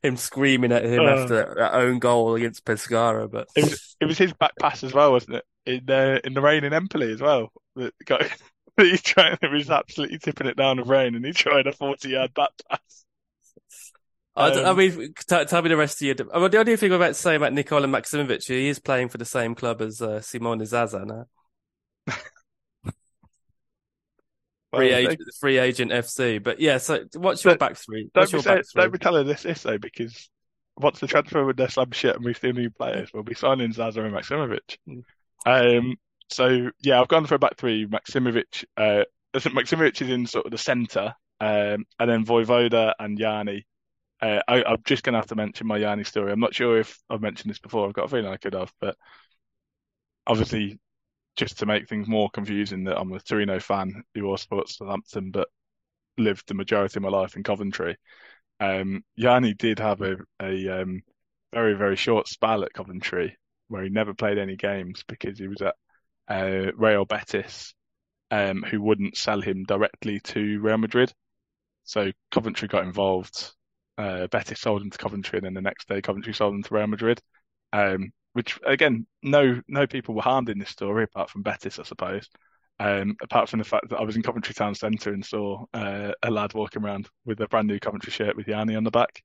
him screaming at him uh, after that own goal against Pescara. But it was, it was his back pass as well, wasn't it? In uh, in the rain in Empoli as well. That got (laughs) he trying, he was absolutely tipping it down the rain, and he tried a forty-yard back pass. Um, I, I, mean, t- tell me the rest of your. The only thing I'm about to say about Nikola Maksimovic, he is playing for the same club as uh, Simone Zaza now. (laughs) free agent, free agent FC. But yeah, so what's your back three? What's don't, be, say, don't be telling this this though, because once the transfer with their slab shit and we see new players, we'll be signing Zaza and Maksimovic. Mm. Um, so yeah, I've gone for a back three. Maksimovic, uh, (laughs) Maksimovic is in sort of the centre, um, and then Vojvoda and Jarni. Uh, I, am just going to have to mention my Jarni story. I'm not sure if I've mentioned this before. I've got a feeling I could have, but obviously, just to make things more confusing, that I'm a Torino fan who also supports Southampton, but lived the majority of my life in Coventry. Um, Jarni did have a, a um, very very short spell at Coventry where he never played any games because he was at uh, Real Betis, um, who wouldn't sell him directly to Real Madrid. So Coventry got involved. Uh, Betis sold him to Coventry, and then the next day Coventry sold him to Real Madrid. Um, which again, no no people were harmed in this story apart from Betis, I suppose. Um, apart from the fact that I was in Coventry Town Centre and saw uh, a lad walking around with a brand new Coventry shirt with Jarni on the back.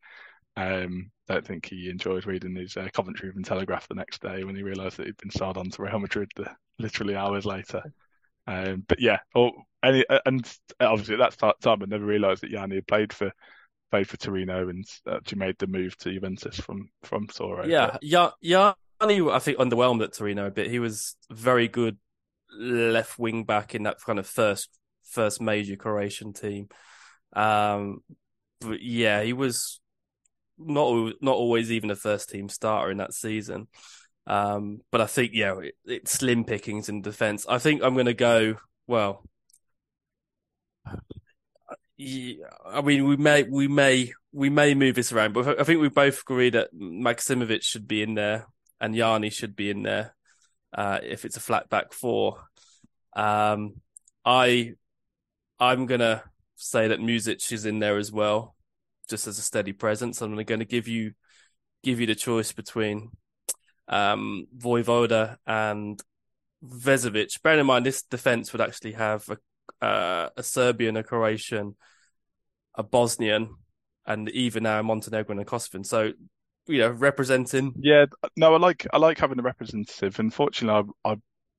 Um, don't think he enjoyed reading his uh, Coventry Evening Telegraph the next day when he realised that he'd been sold on to Real Madrid the, literally hours later. Um, but yeah, oh, and, and obviously at that time I never realised that Jarni had played for played for Torino and actually made the move to Juventus from from Toro. Yeah, yeah, Jarni I think underwhelmed at Torino a bit. He was very good left wing back in that kind of first first major Croatian team. Um, but yeah, he was not not always even a first team starter in that season. Um, but I think yeah, it, it's slim pickings in defence. I think I'm going to go well. Yeah, I mean, we may, we may, we may move this around, but I think we both agree that Maksimovic should be in there and Jarni should be in there uh, if it's a flat back four. Um, I, I'm gonna say that Muzic is in there as well, just as a steady presence. I'm going to give you, give you the choice between um, Vojvoda and Vesovic. Bear in mind, this defense would actually have a uh, a Serbian, a Croatian, a Bosnian, and even now a Montenegrin and Kosovan. So, you know, representing. Yeah, no, I like I like having a representative. Unfortunately, I, I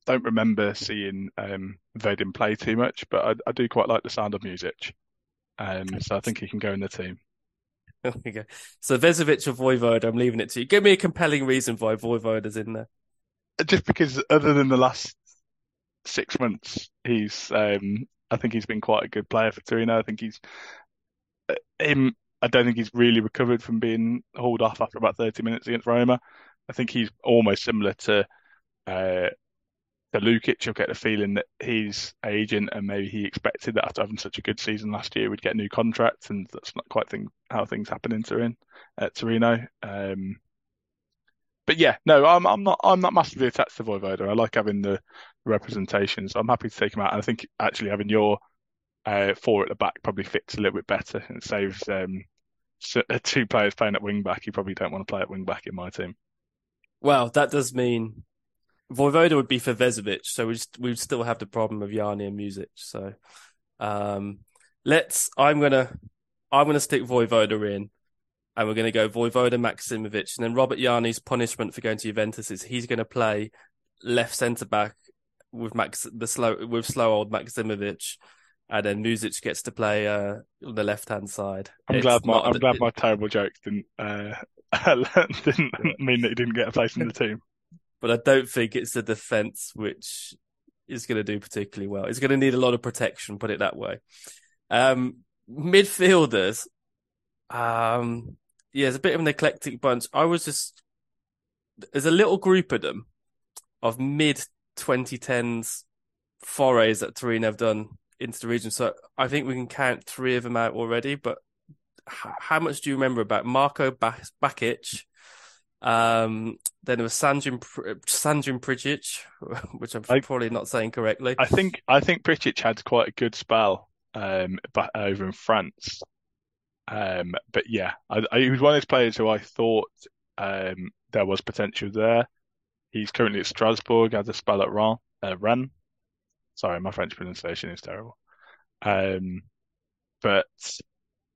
don't remember seeing um, play too much, but I, I, do quite like the sound of Muzic. Um, so I think he can go in the team. (laughs) Okay. So Vesovic or Vojvoda, I'm leaving it to you. Give me a compelling reason why Vojvoda's in there. Just because, other than the last six months, he's um, I think he's been quite a good player for Torino. I think he's uh, him. I don't think he's really recovered from being hauled off after about 30 minutes against Roma. I think he's almost similar to uh, to Lukic. You'll get the feeling that his agent and maybe he expected that after having such a good season last year, we'd get new contract, and that's not quite thing, how things happen in Turin at Torino. Um, but yeah, no, I'm I'm not I'm not massively attached to Vojvoda. I like having the representations. I'm happy to take him out. And I think actually having your uh, four at the back probably fits a little bit better and saves um, uh, two players playing at wing back. You probably don't want to play at wing back in my team. Well, that does mean Vojvoda would be for Vesovic, so we we would still have the problem of Jarni and Muzic. So um, let's. I'm gonna I'm gonna stick Vojvoda in and we're going to go Vojvoda Maksimovic, And then Robert Jarni's punishment for going to Juventus is he's going to play left centre back with Max the slow with slow old Maksimovic. and then Muzic gets to play uh, on the left hand side. I'm it's glad my I'm glad my terrible jokes didn't uh, (laughs) didn't mean that he didn't get a place in the team. But I don't think it's the defence which is going to do particularly well. It's going to need a lot of protection, put it that way. Um, midfielders, um, yeah, it's a bit of an eclectic bunch. I was just there's a little group of them of mid 2010s forays that Torino have done into the region. So I think we can count three of them out already. But how much do you remember about Marco Bakic? Um, then there was Sandrin Sandrin Prijic, (laughs) which I'm I, probably not saying correctly. I think I think Prijic had quite a good spell um, over in France. Um, but yeah, I, I, he was one of those players who I thought um, there was potential there. He's currently at Strasbourg, has a spell at Rennes. Uh, Rennes. Sorry, my French pronunciation is terrible. Um, but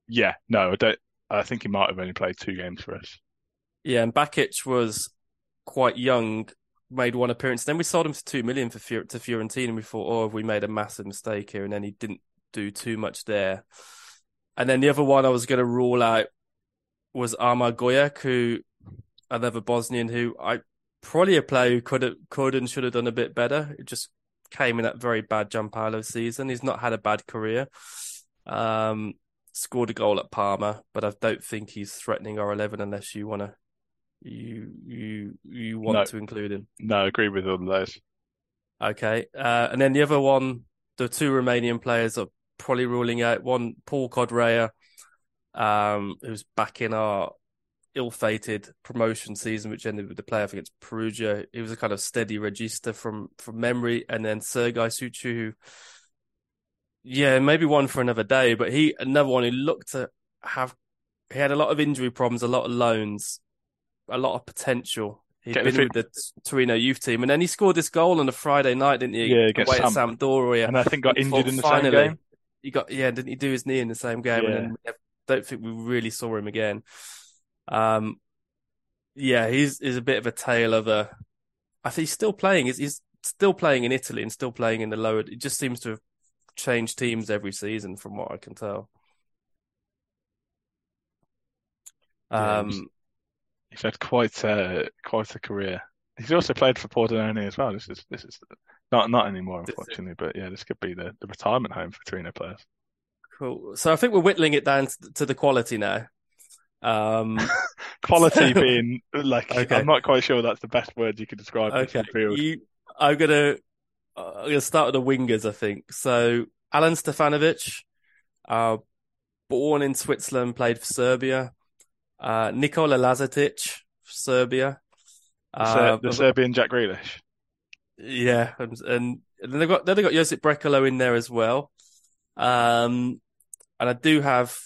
yeah, no, I don't. I think he might have only played two games for us. Yeah, and Bakic was quite young, made one appearance. Then we sold him for two million for to Fiorentina, and we thought, oh, have we made a massive mistake here? And then he didn't do too much there. And then the other one I was going to rule out was Amar Gojak, who another Bosnian who I probably a player who could have, could and should have done a bit better. It just came in that very bad Giampaolo season. He's not had a bad career. Um, scored a goal at Parma, but I don't think he's threatening our eleven unless you want to you you you want no. to include him. No, I agree with all those. Okay, uh, and then the other one, the two Romanian players are probably ruling out one Paul Codrea, um, who's back in our ill-fated promotion season, which ended with the playoff against Perugia. He was a kind of steady register from from memory, and then Sergiu Suciu, who, yeah, maybe one for another day, but he another one who looked to have he had a lot of injury problems, a lot of loans, a lot of potential. He'd Get been with the Torino youth team, and then he scored this goal on a Friday night, didn't he? Yeah, against Sam- Sampdoria, and I think got injured in the finally, same game he got yeah, didn't he do his knee in the same game? Yeah. And I don't think we really saw him again. Um, yeah, he's is a bit of a tale of a. I think he's still playing. He's, he's still playing in Italy and still playing in the lower. It just seems to have changed teams every season, from what I can tell. Um, he's, had quite a quite a career. He's also played for Pordenone as well. This is this is not not anymore, unfortunately. But yeah, this could be the, the retirement home for Torino players. Cool. So I think we're whittling it down to the quality now. Um, (laughs) quality being like okay. I'm not quite sure that's the best word you could describe. Okay, you, I'm gonna I'm gonna start with the wingers. I think so. Alen Stevanovic, uh, born in Switzerland, played for Serbia. Uh, Nikola Lazetic, Serbia. Uh, the, Serbian Jack Grealish. Yeah, and, and then they've got then they've got Josip Brekalo in there as well. Um, and I do have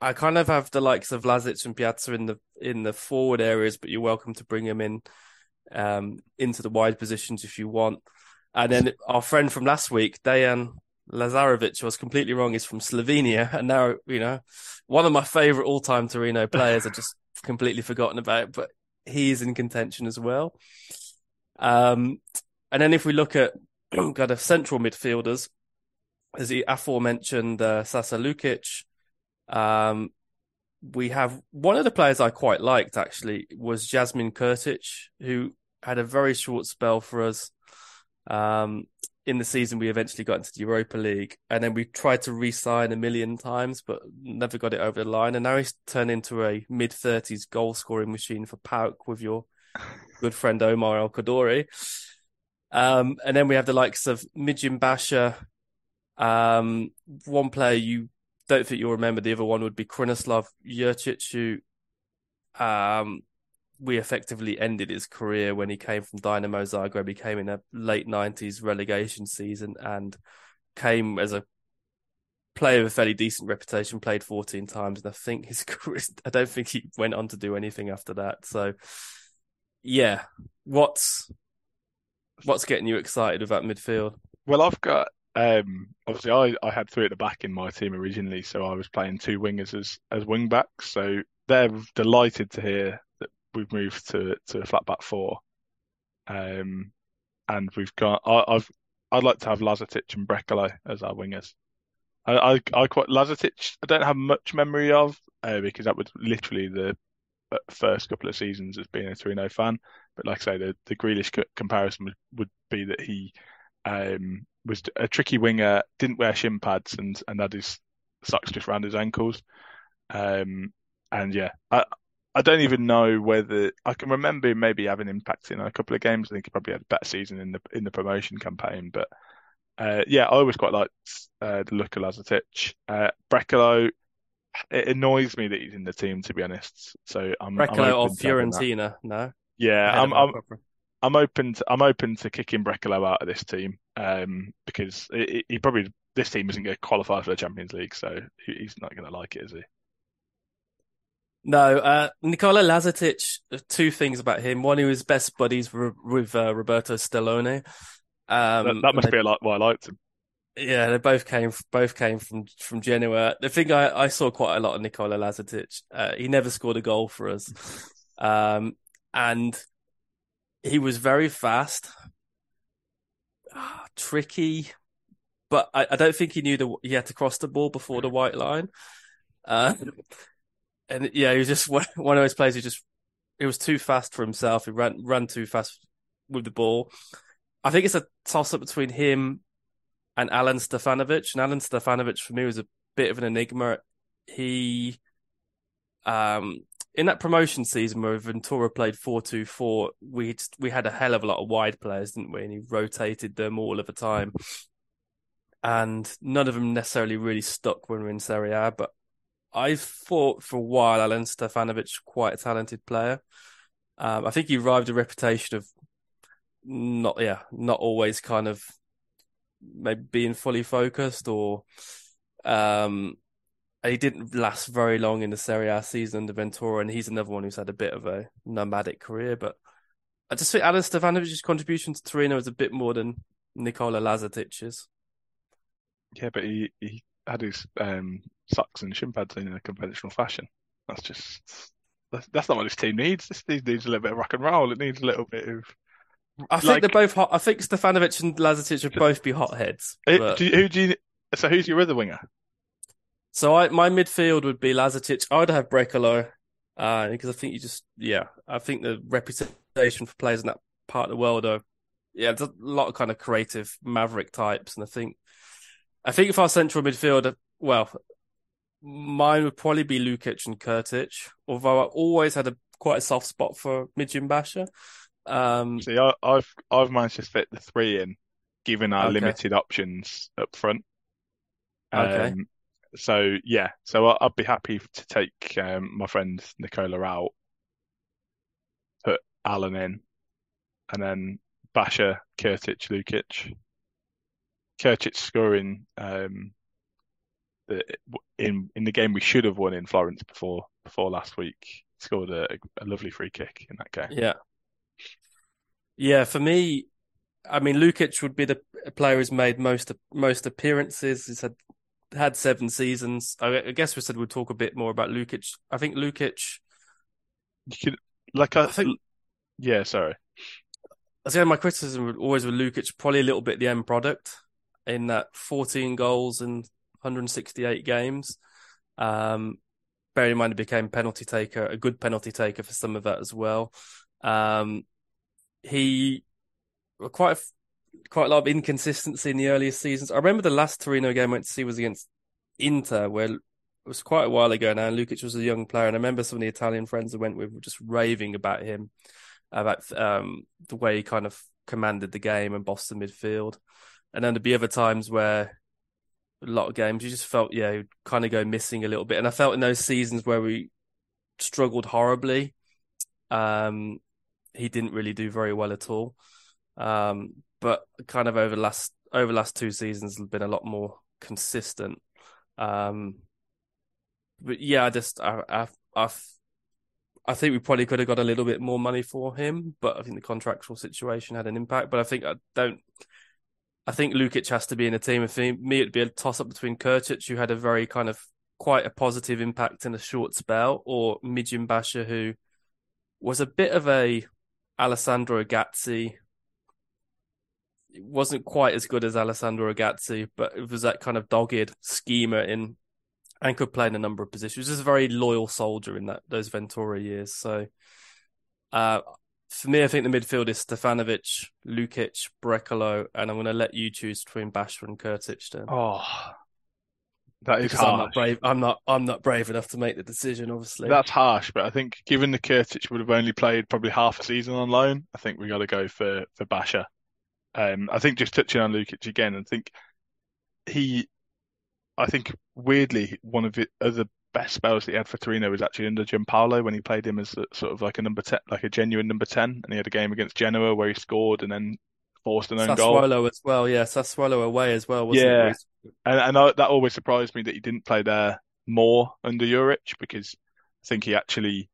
I kind of have the likes of Lazic and Pjaca in the in the forward areas, but you're welcome to bring them in um, into the wide positions if you want. And then our friend from last week, Dejan Lazarevic, was completely wrong. He's from Slovenia, (laughs) and now you know one of my favorite all-time Torino players. I just (laughs) completely forgotten about, but he's in contention as well. Um, and then if we look at (clears throat) kind of central midfielders, as the aforementioned uh, Sasa Lukic, um, we have one of the players I quite liked actually was Jasmin Kurtic, who had a very short spell for us. Um, in the season, we eventually got into the Europa League, and then we tried to re-sign a million times, but never got it over the line. And now he's turned into a mid thirties goal scoring machine for PAOK with your (laughs) good friend Omar El Kaddouri. Um, and then we have the likes of Migjen Basha. Um, one player you don't think you'll remember. The other one would be Krunoslav Jurcic, who um, we effectively ended his career when he came from Dinamo Zagreb. He came in a late 90s relegation season and came as a player with a fairly decent reputation, played 14 times. And I think his (laughs) career, I don't think he went on to do anything after that. So, yeah, what's what's getting you excited about midfield? Well, I've got um, obviously, I, I had three at the back in my team originally, so I was playing two wingers as as wing backs. So they're delighted to hear we've moved to to a flat back four. Um, and we've got I, have I'd like to have Lazetic and Brekalo as our wingers. I, I, I quite Lazetic. I don't have much memory of uh, because that was literally the uh, first couple of seasons as being a Torino fan. But like I say, the the Grealish comparison would, would be that he um, was a tricky winger, didn't wear shin pads, and and had his socks just around his ankles. Um, and yeah, I I don't even know whether I can remember maybe having impact in a couple of games. I think he probably had a better season in the in the promotion campaign, but uh, yeah, I always quite liked uh, the look of Lazetic. Uh, Brekalo, it annoys me that he's in the team, to be honest. So I'm Brekalo of Fiorentina, no. Yeah, I'm, I'm, I'm open to I'm open to kicking Brekalo out of this team um, because he probably this team isn't going to qualify for the Champions League, so he's not going to like it, is he? No, uh, Nikola Lazetic. Two things about him. One, he was best buddies with, with uh, Roberto Stellone. Um, that, that, must they, be a lot why I liked him. Yeah, they both came both came from from Genoa. The thing I, I saw quite a lot of Nikola Lazetic. Uh, he never scored a goal for us, um, and he was very fast, ah, tricky, but I, I, don't think he knew that he had to cross the ball before the white line. Uh, and yeah, he was just (laughs) one of those players who just it was too fast for himself. He ran ran too fast with the ball. I think it's a toss up between him and Alen Stevanovic. And Alen Stevanovic for me was a bit of an enigma. He um in that promotion season where Ventura played four two four, we we had a hell of a lot of wide players, didn't we? And he rotated them all of the time, and none of them necessarily really stuck when we are in Serie A. But I thought for a while Alen Stevanovic quite a talented player. Um, I think he arrived a reputation of not yeah not always kind of maybe being fully focused or um he didn't last very long in the Serie A season under Ventura, and he's another one who's had a bit of a nomadic career. But I just think Alen Stevanovic's contribution to Torino is a bit more than Nikola Lazetic's. Yeah, but he, he had his um, socks and shin pads in a conventional fashion. That's just that's, that's not what this team needs. This team needs a little bit of rock and roll. It needs a little bit of. I like, think they're both hot. I think Stevanovic and Lazetic would both be hotheads. But... Do you, who do you? So who's your other winger? So I, my midfield would be Lazetic. I would have Brekalo, uh, because I think you just, yeah, I think the reputation for players in that part of the world are yeah, there's a lot of kind of creative maverick types, and I think I think if our central midfielder, well, mine would probably be Lukic and Kurtic, although I always had a quite a soft spot for Migjen Basha. Um, See, I, I've I've managed to fit the three in, given our Okay. limited options up front. Um, Okay. So yeah, so I- I'd be happy to take um, my friend Nicola out, put Alen in, and then Basha, Kurtic, Lukic. Kurtic scoring um, in in the game we should have won in Florence before before last week. Scored a, a lovely free kick in that game. yeah, yeah. For me, I mean, Lukic would be the player who's made most most appearances. He's had had seven seasons. I, I guess we said we'd talk a bit more about Lukic. I think Lukic. You could like I, I think yeah, sorry. I say my criticism would always with Lukic, probably a little bit the end product in that 14 goals in 168 games. Um, bearing in mind he became penalty taker, a good penalty taker for some of that as well. Um, he quite a, quite a lot of inconsistency in the earlier seasons. I remember the last Torino game I went to see was against Inter, where it was quite a while ago now. And Lukic was a young player, and I remember some of the Italian friends I went with were just raving about him about um, the way he kind of commanded the game and bossed the midfield. And then there'd be other times where a lot of games you just felt, yeah, kind of go missing a little bit. And I felt in those seasons where we struggled horribly, um, he didn't really do very well at all. Um, but kind of over the last over the last two seasons, been a lot more consistent. Um, but yeah, I just I I I think we probably could have got a little bit more money for him, but I think the contractual situation had an impact. But I think I don't. I think Lukic has to be in the team. For me, it'd be a toss up between Kurtic, who had a very kind of quite a positive impact in a short spell, or Migjen Basha, who was a bit of a Alessandro Agazzi. It wasn't quite as good as Alessandro Agazzi, but it was that kind of dogged schemer in and could play in a number of positions. Was a very loyal soldier in that those Ventura years. So, uh, for me, I think the midfield is Stevanovic, Lukic, Brekalo, and I'm going to let you choose between Basha and Kurtic. Then, Oh, that is because I'm not brave. I'm not. I'm not brave enough to make the decision. Obviously, That's harsh, but I think given the Kurtic would have only played probably half a season on loan, I think we got to go for for Basha. Um, I think just touching on Lukic again, I think he, I think weirdly one of the other best spells that he had for Torino was actually under Giampaolo when he played him as a, sort of like a number ten, like a genuine number ten, and he had a game against Genoa where he scored and then forced an own goal. Sassuolo as well. Yeah, Sassuolo away as well. Wasn't Yeah. it? And, and I, that always surprised me that he didn't play there more under Juric because I think he actually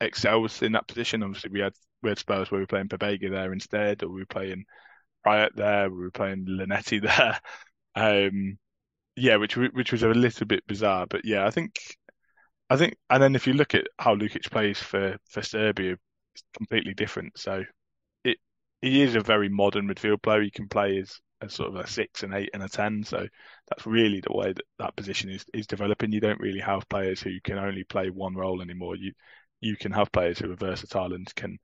excels in that position. Obviously, we had we had spells where we were playing Pobega there instead, or we were playing Riot there, we were playing Linetty (laughs) there. Um, yeah, which which was a little bit bizarre, but yeah, I think I think, and then if you look at how Lukic plays for for Serbia, it's completely different. So it he is a very modern midfield player. He can play as as sort of a six, and eight, and a ten. So that's really the way that that position is is developing. You don't really have players who can only play one role anymore. You you can have players who are versatile and can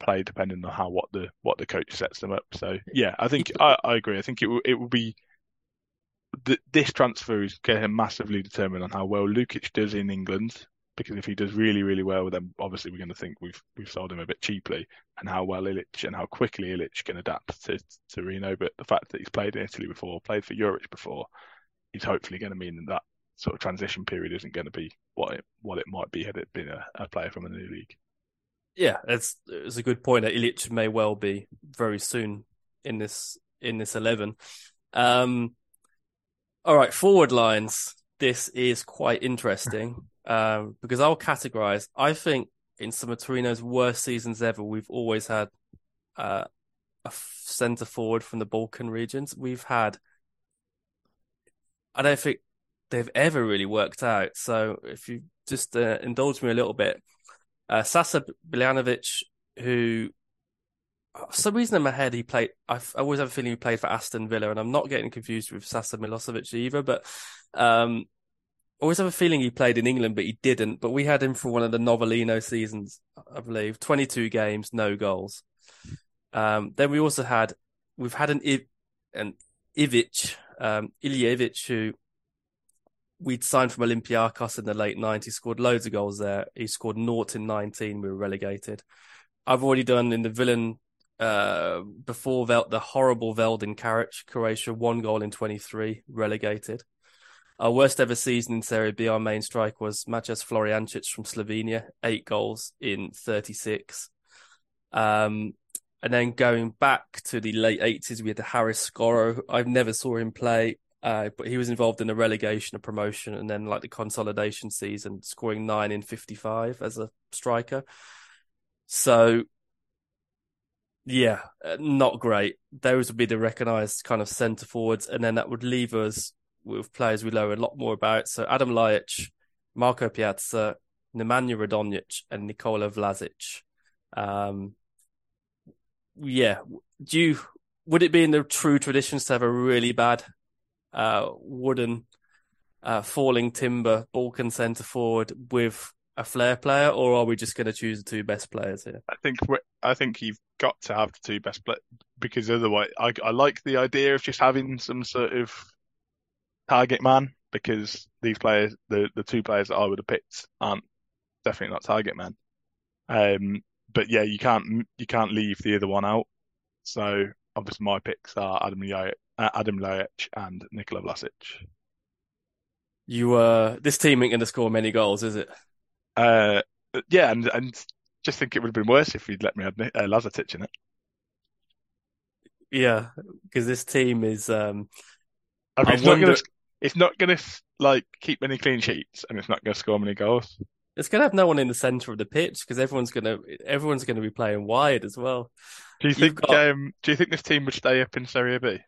play depending on how what the what the coach sets them up. So yeah, I think I, I agree. I think it will it will be th- this transfer is going to massively determine on how well Lukic does in England. Because if he does really, really well, then obviously we're going to think we've we've sold him a bit cheaply, and how well Ilic and how quickly Ilic can adapt to to Reno. But the fact that he's played in Italy before, played for Juric before, is hopefully going to mean that that sort of transition period isn't going to be what it what it might be had it been a, a player from a new league. Yeah, it's it's a good point. that Ilic may well be very soon in this in this eleven. Um, all right, forward lines. This is quite interesting um, because I'll categorize. I think in some of Torino's worst seasons ever, we've always had uh, a centre forward from the Balkan regions. We've had. I don't think they've ever really worked out. So if you just uh, indulge me a little bit, uh, Sasa Bjelanovic, who for some reason in my head he played. I, I always have a feeling he played for Aston Villa, and I'm not getting confused with Sasa Milosevic either. But um, always have a feeling he played in England, but he didn't. But we had him for one of the Novellino seasons, I believe. 22 games, no goals. Um, then we also had, we've had an, an Ivic, um, who we'd signed from Olympiacos in the late 90s, scored loads of goals there. He scored naught in 19. We were relegated. I've already done in the villain uh, before Vel- the horrible Veldin Karic, Croatia, one goal in 23, relegated. Our worst ever season in Serie B, our main strike was Maciej Floriancic from Slovenia, eight goals in 36. Um, and then going back to the late 80s, we had the Haris Skoro. I've never saw him play, uh, but he was involved in a relegation, a promotion, and then like the consolidation season, scoring nine in 55 as a striker. So, yeah, uh, not great. Those would be the recognised kind of centre forwards, and then that would leave us with players we know a lot more about. So Adam Ljajic, Marko Pjaca, Nemanja Radonjic, and Nikola Vlasic. Um, yeah, do you, would it be in the true traditions to have a really bad uh, wooden uh, falling timber Balkan centre forward with a flair player, or are we just going to choose the two best players here? I think I think you've got to have the two best players because otherwise, I, I like the idea of just having some sort of target man because these players, the the two players that I would have picked, aren't definitely not target man. Um, but yeah, you can't you can't leave the other one out. So obviously, my picks are Adam Ljajic, uh, Adam Ljajic and Nikola Vlasic. You uh, this team ain't going to score many goals, is it? Uh, yeah, and and just think it would have been worse if you'd let me have uh, Lazetic in it. Yeah, because this team is. Um, I mean, I it's wonder... not gonna it's not going to like keep many clean sheets, and it's not going to score many goals. It's going to have no one in the center of the pitch because everyone's going to everyone's going to be playing wide as well. Do you think? Got... Um, do you think this team would stay up in Serie B?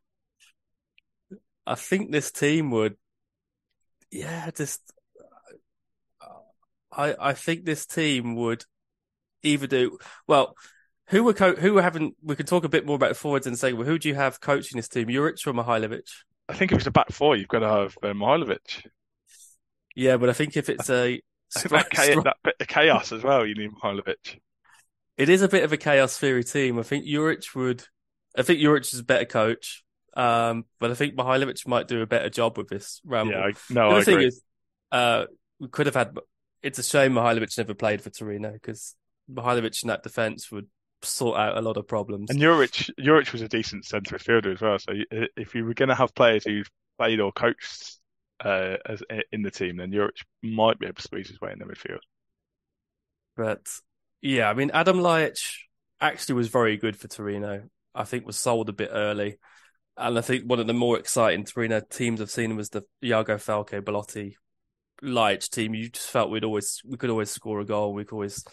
I think this team would. Yeah, just. I I think this team would either do well. Who were co- who were having? We could talk a bit more about forwards and say, well, who do you have coaching this team? Juric or Mihajlovic? I think if it's a back four, you've got to have uh, Mihajlovic. Yeah, but I think if it's a (laughs) that, chaos, that bit of chaos as well, you need Mihajlovic. It is a bit of a chaos theory team. I think Juric would. I think Juric is a better coach, um, but I think Mihajlovic might do a better job with this ramble. Yeah, I, no, the I thing agree. is, uh, we could have had. It's a shame Mihajlovic never played for Torino because Mihajlovic in that defence would sort out a lot of problems. And Juric, Juric was a decent centre fielder as well. So if you were going to have players who played or coached uh, as in the team, then Juric might be able to squeeze his way in the midfield. But yeah, I mean, Adam Ljajic actually was very good for Torino. I think was sold a bit early. And I think one of the more exciting Torino teams I've seen was the Iago Falque Belotti Ljajic team. You just felt we'd always we could always score a goal. We could always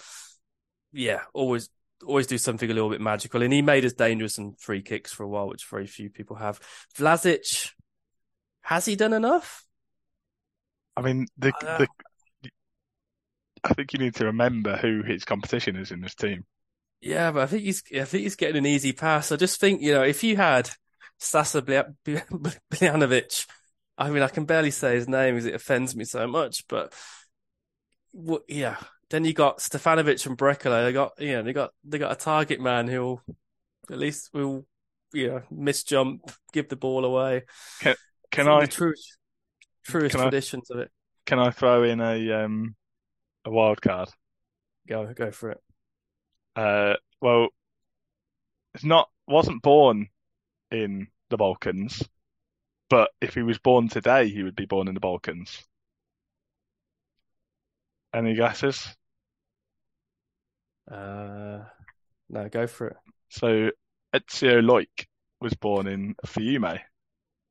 yeah, always always do something a little bit magical. And he made us dangerous in free kicks for a while, which very few people have. Vlasic, has he done enough? I mean, the, uh, the I think you need to remember who his competition is in this team. Yeah, but I think he's I think he's getting an easy pass. I just think you know if you had Sasa Bljanovic, I mean I can barely say his name because it offends me so much, but well, yeah, then you got Stevanovic and Brekalo. They got you know they got they got a target man who'll at least will you know miss jump, give the ball away. Can, can I true, truest traditions I, of it? Can I throw in a um a wild card? Go go for it. Uh, well, it's not wasn't born in the Balkans, but if he was born today, he would be born in the Balkans. Any guesses? Uh, no, go for it. So Ezio Loik was born in Fiume,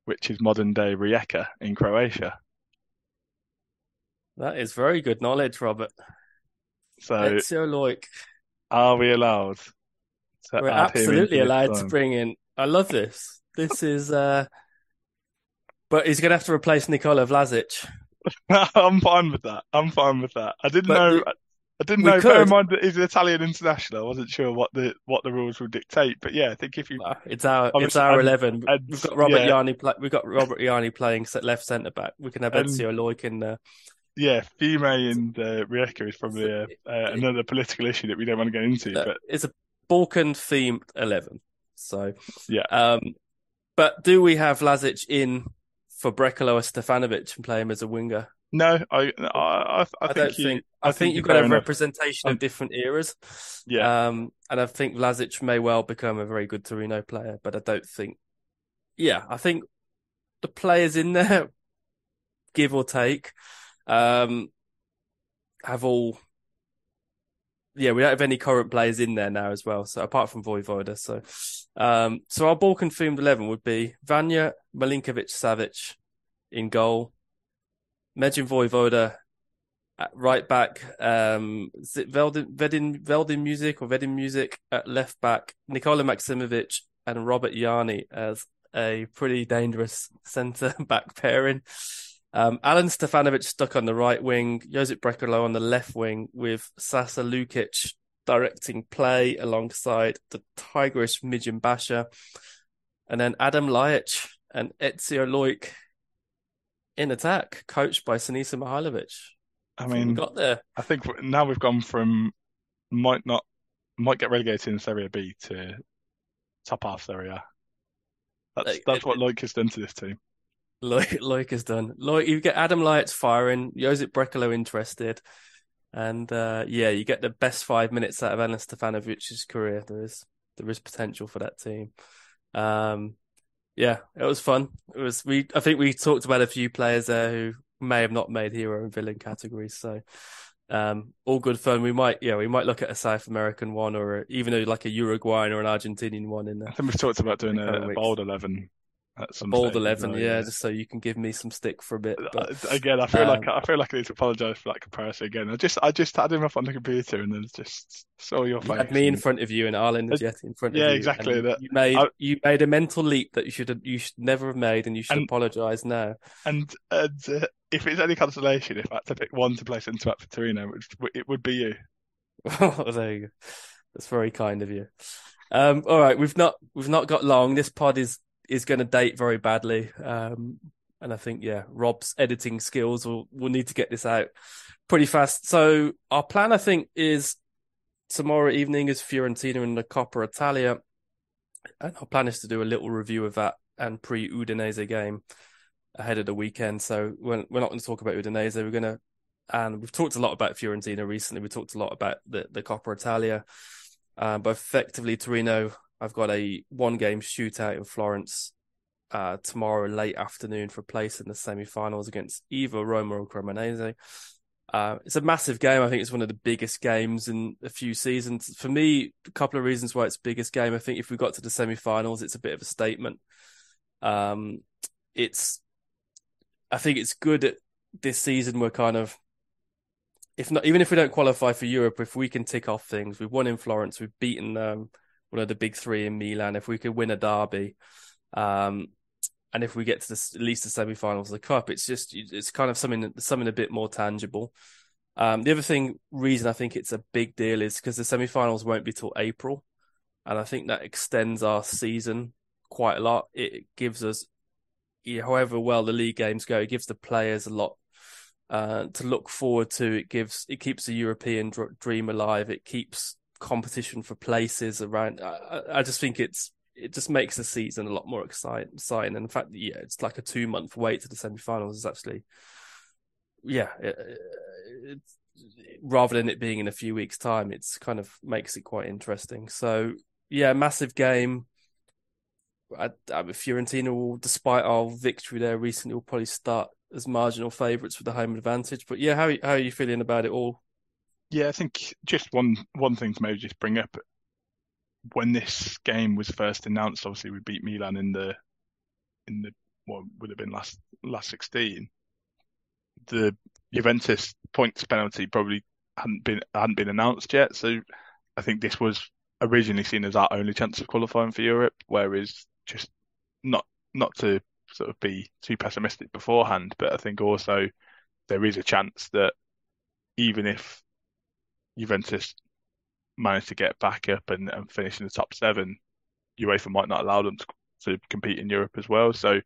which is modern day Rijeka in Croatia. That is very good knowledge, Robert. So Ezio Loik. Are we allowed? We're absolutely allowed to bring in. I love this. This is. uh But he's going to have to replace Nikola Vlasic. (laughs) I'm fine with that. I'm fine with that. I didn't but know. The, I didn't know. Bear in mind that he's an Italian international. I wasn't sure what the what the rules would dictate, but yeah, I think if you It's our it's our and- eleven. and, We've got Robert yeah. Play, we've got Robert Jarni playing left centre back. We can have Ezio Loik in there. yeah, Fiume and uh, is probably uh, uh, another political issue that we don't want to get into. But it's a Balkan themed eleven. So Yeah. Um, but do we have Lazic in for Brekalo or Stevanovic and play him as a winger? no, I I I, I think you, think. I, think, you're you've got a enough. representation Um, of different eras. Yeah, Um, and I think Lazic may well become a very good Torino player, but I don't think. Yeah, I think the players in there, (laughs) give or take, um, have all. Yeah, we don't have any current players in there now as well. So apart from Vojvoda, so um, so our Balkan themed eleven would be Vanja, Milinkovic, Savic in goal, Mergim Vojvoda at right back, um, Veldin, Vedin, Veldin Music or Vedin Music at left back, Nikola Maksimovic and Robert Jarni as a pretty dangerous (laughs) centre back pairing. Um, Alen Stevanovic stuck on the right wing, Josip Brekalo on the left wing with Sasa Lukic directing play alongside the tigerish Migjen Basha. And then Adem Ljajic and Ezio Loik in attack, coached by Sinisa Mihajlovic. I That's what we mean, got there. I think now we've gone from might not might get relegated in Serie B to top half Serie A. That's Like, that's it- what Loik has done to this team. Loik, Loik has done. Loik, you get Adem Ljajic firing, Josip Brekalo interested, and uh, yeah, you get the best five minutes out of Alen Stevanovic's career. There is there is potential for that team. Um, yeah, it was fun. It was we. I think we talked about a few players there who may have not made hero and villain categories. So, um, all good fun. We might, yeah, we might look at a South American one or a, even a, like a Uruguayan or an Argentinian one in I there. think we've talked about doing a, a bold eleven Bold eleven, you know, yeah, just so you can give me some stick for a bit. But Uh, Again, I feel like um, I feel like I need to apologise for that comparison again. I just I just had him up on the computer and then just saw your You face. had me in front of you and Arlind Uh, Jet in front yeah, of you. Yeah, exactly, that- You made I- you made a mental leap that you should have, you should never have made, and you should apologise now. And and uh, if it's any consolation, if I had to pick one to play centre back for Torino, it would, it would be you. (laughs) Oh, there you go. That's very kind of you. Um, all right, we've not we've not got long. This pod is is going to date very badly, um, and I think yeah, Rob's editing skills will will need to get this out pretty fast. So our plan, I think, is tomorrow evening is Fiorentina in the Coppa Italia, and our plan is to do a little review of that and pre Udinese game ahead of the weekend. So we're we're not going to talk about Udinese. We're going to and we've talked a lot about Fiorentina recently. We talked a lot about the the Coppa Italia, uh, but effectively Torino. I've got a one game shootout in Florence uh, tomorrow late afternoon for place in the semi-finals against either Roma or Cremonese. Uh, it's a massive game. I think it's one of the biggest games in a few seasons. For me, a couple of reasons why it's biggest game. I think if we got to the semi-finals, it's a bit of a statement. Um, it's, I think it's good at this season. We're kind of, if not, even if we don't qualify for Europe, if we can tick off things, we've won in Florence, we've beaten um, one of the big three in Milan. If we could win a derby, um, and if we get to the, at least the semi-finals of the cup, it's just it's kind of something something a bit more tangible. Um, the other thing, reason I think it's a big deal is because the semi-finals won't be till April, and I think that extends our season quite a lot. It gives us, yeah, however well the league games go, it gives the players a lot uh, to look forward to. It gives it keeps the European dr- dream alive. It keeps competition for places around. I, I- just think it's it just makes the season a lot more exciting. And in fact, that yeah, it's like a two month wait to the semi-finals is actually, yeah, it, it's rather than it being in a few weeks' time, it's kind of makes it quite interesting. So yeah, massive game. I, I Fiorentina will, despite our victory there recently, will probably start as marginal favourites with the home advantage. But yeah, how how are you feeling about it all? Yeah, I think just one one thing to maybe just bring up when this game was first announced. Obviously, we beat Milan in the in the what would have been last last sixteen. The Juventus points penalty probably hadn't been hadn't been announced yet, so I think this was originally seen as our only chance of qualifying for Europe. Whereas just not not to sort of be too pessimistic beforehand, but I think also there is a chance that even if Juventus managed to get back up and, and finish in the top seven, UEFA might not allow them to, to compete in Europe as well. So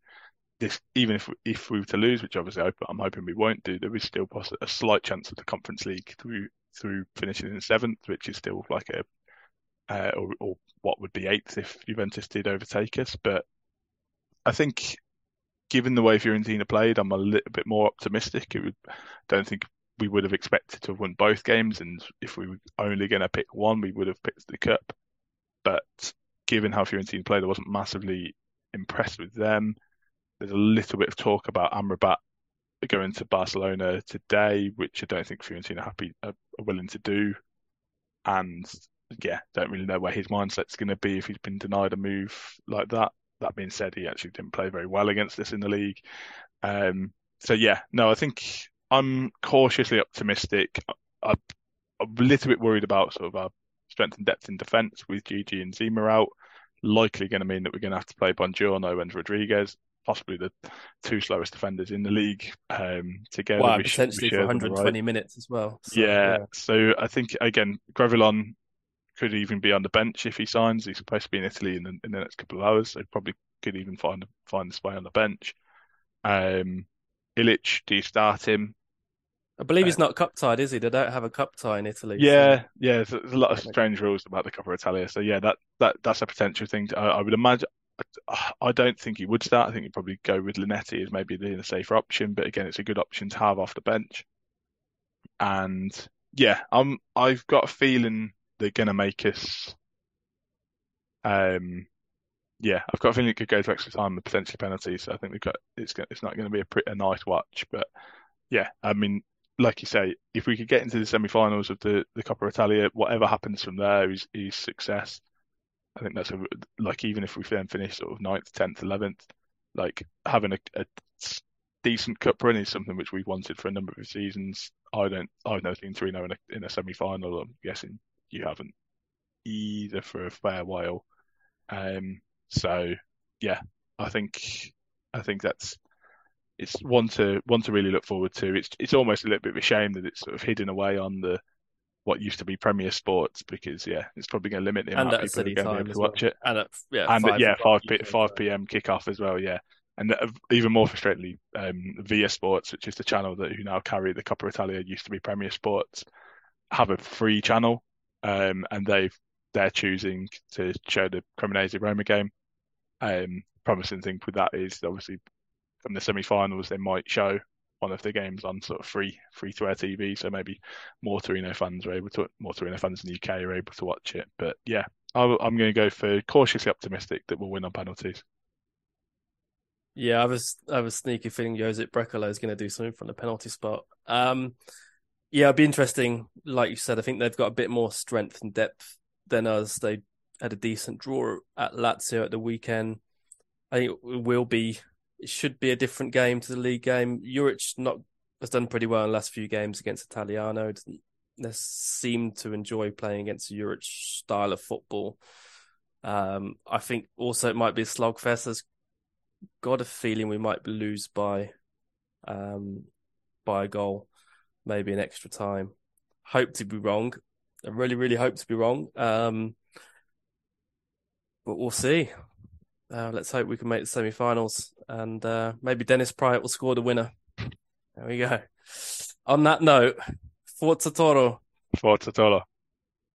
this, even if if we were to lose, which obviously I'm hoping we won't do, there is still a slight chance of the Conference League through through finishing in seventh, which is still like a uh, or, or what would be eighth if Juventus did overtake us. But I think, given the way Fiorentina played, I'm a little bit more optimistic. It would, don't think we would have expected to have won both games, and if we were only going to pick one, we would have picked the cup. But given how Fiorentina played, I wasn't massively impressed with them. There's a little bit of talk about Amrabat going to Barcelona today, which I don't think Fiorentina happy are, are willing to do. And yeah, don't really know where his mindset's going to be if he's been denied a move like that. That being said, he actually didn't play very well against us in the league. Um, so yeah, no, I think I'm cautiously optimistic. I, am a little bit worried about sort of our strength and depth in defence with Djidji and Zima out. Likely going to mean that we're going to have to play Buongiorno and Rodriguez, possibly the two slowest defenders in the league um, together. Wow, potentially for 120 right. minutes as well. So, yeah, yeah, so I think again, Gravillon could even be on the bench if he signs. He's supposed to be in Italy in the, in the next couple of hours, so probably could even find find his way on the bench. Um, Ilic, do you start him? I believe he's not cup tied, is he? They don't have a cup tie in Italy. Yeah, so. yeah. There's, there's, a lot of strange rules about the Coppa Italia. So yeah, that that that's a potential thing. To, I, I, would imagine. I don't think he would start. I think he'd probably go with Linetty as maybe the, the safer option. But again, it's a good option to have off the bench. And yeah, I'm. I've got a feeling they're going to make us. Um, yeah, I've got a feeling it could go to extra time and potentially penalties. So I think we've got it's it's not going to be a, pretty, a nice watch, but yeah, I mean, like you say, if we could get into the semi-finals of the the Coppa Italia, whatever happens from there is is success. I think that's a, like even if we then finish sort of ninth, tenth, eleventh, like having a, a decent cup run is something which we've wanted for a number of seasons. I don't, I've never seen Torino in a, in a semi-final. I'm guessing you haven't either for a fair while. Um, so yeah, I think I think that's it's one to one to really look forward to. It's it's almost a little bit of a shame that it's sort of hidden away on the what used to be Premier Sports because yeah, it's probably going to limit the amount of people who are going to be able to watch it. And at, yeah, and five, yeah, five p- five p.m. kickoff as well. Yeah, and even more frustratingly, um, Via Sports, which is the channel that who now carry the Coppa Italia, used to be Premier Sports, have a free channel um, and they've they're choosing to show the Cremonese Roma game. Um, promising thing with that is obviously from the semi-finals they might show one of the games on sort of free free to air TV, so maybe more Torino fans are able to more Torino fans in the UK are able to watch it. But yeah, I, am going to go for cautiously optimistic that we'll win on penalties. Yeah, I was I was sneaky feeling Josip Brekalo is going to do something from the penalty spot. Um, yeah, it'd be interesting. Like you said, I think they've got a bit more strength and depth than us. They had a decent draw at Lazio at the weekend. I think it will be. It should be a different game to the league game. Juric not has done pretty well in the last few games against Italiano. They seem to enjoy playing against a Juric style of football. Um, I think also it might be a slogfest. I've got a feeling we might lose by um, by a goal maybe an extra time. Hope to be wrong. I really, really hope to be wrong. Um, but we'll see. Uh, let's hope we can make the semi-finals, and uh, maybe Dennis Praet will score the winner. There we go. On that note, Forza Toro. Forza Toro.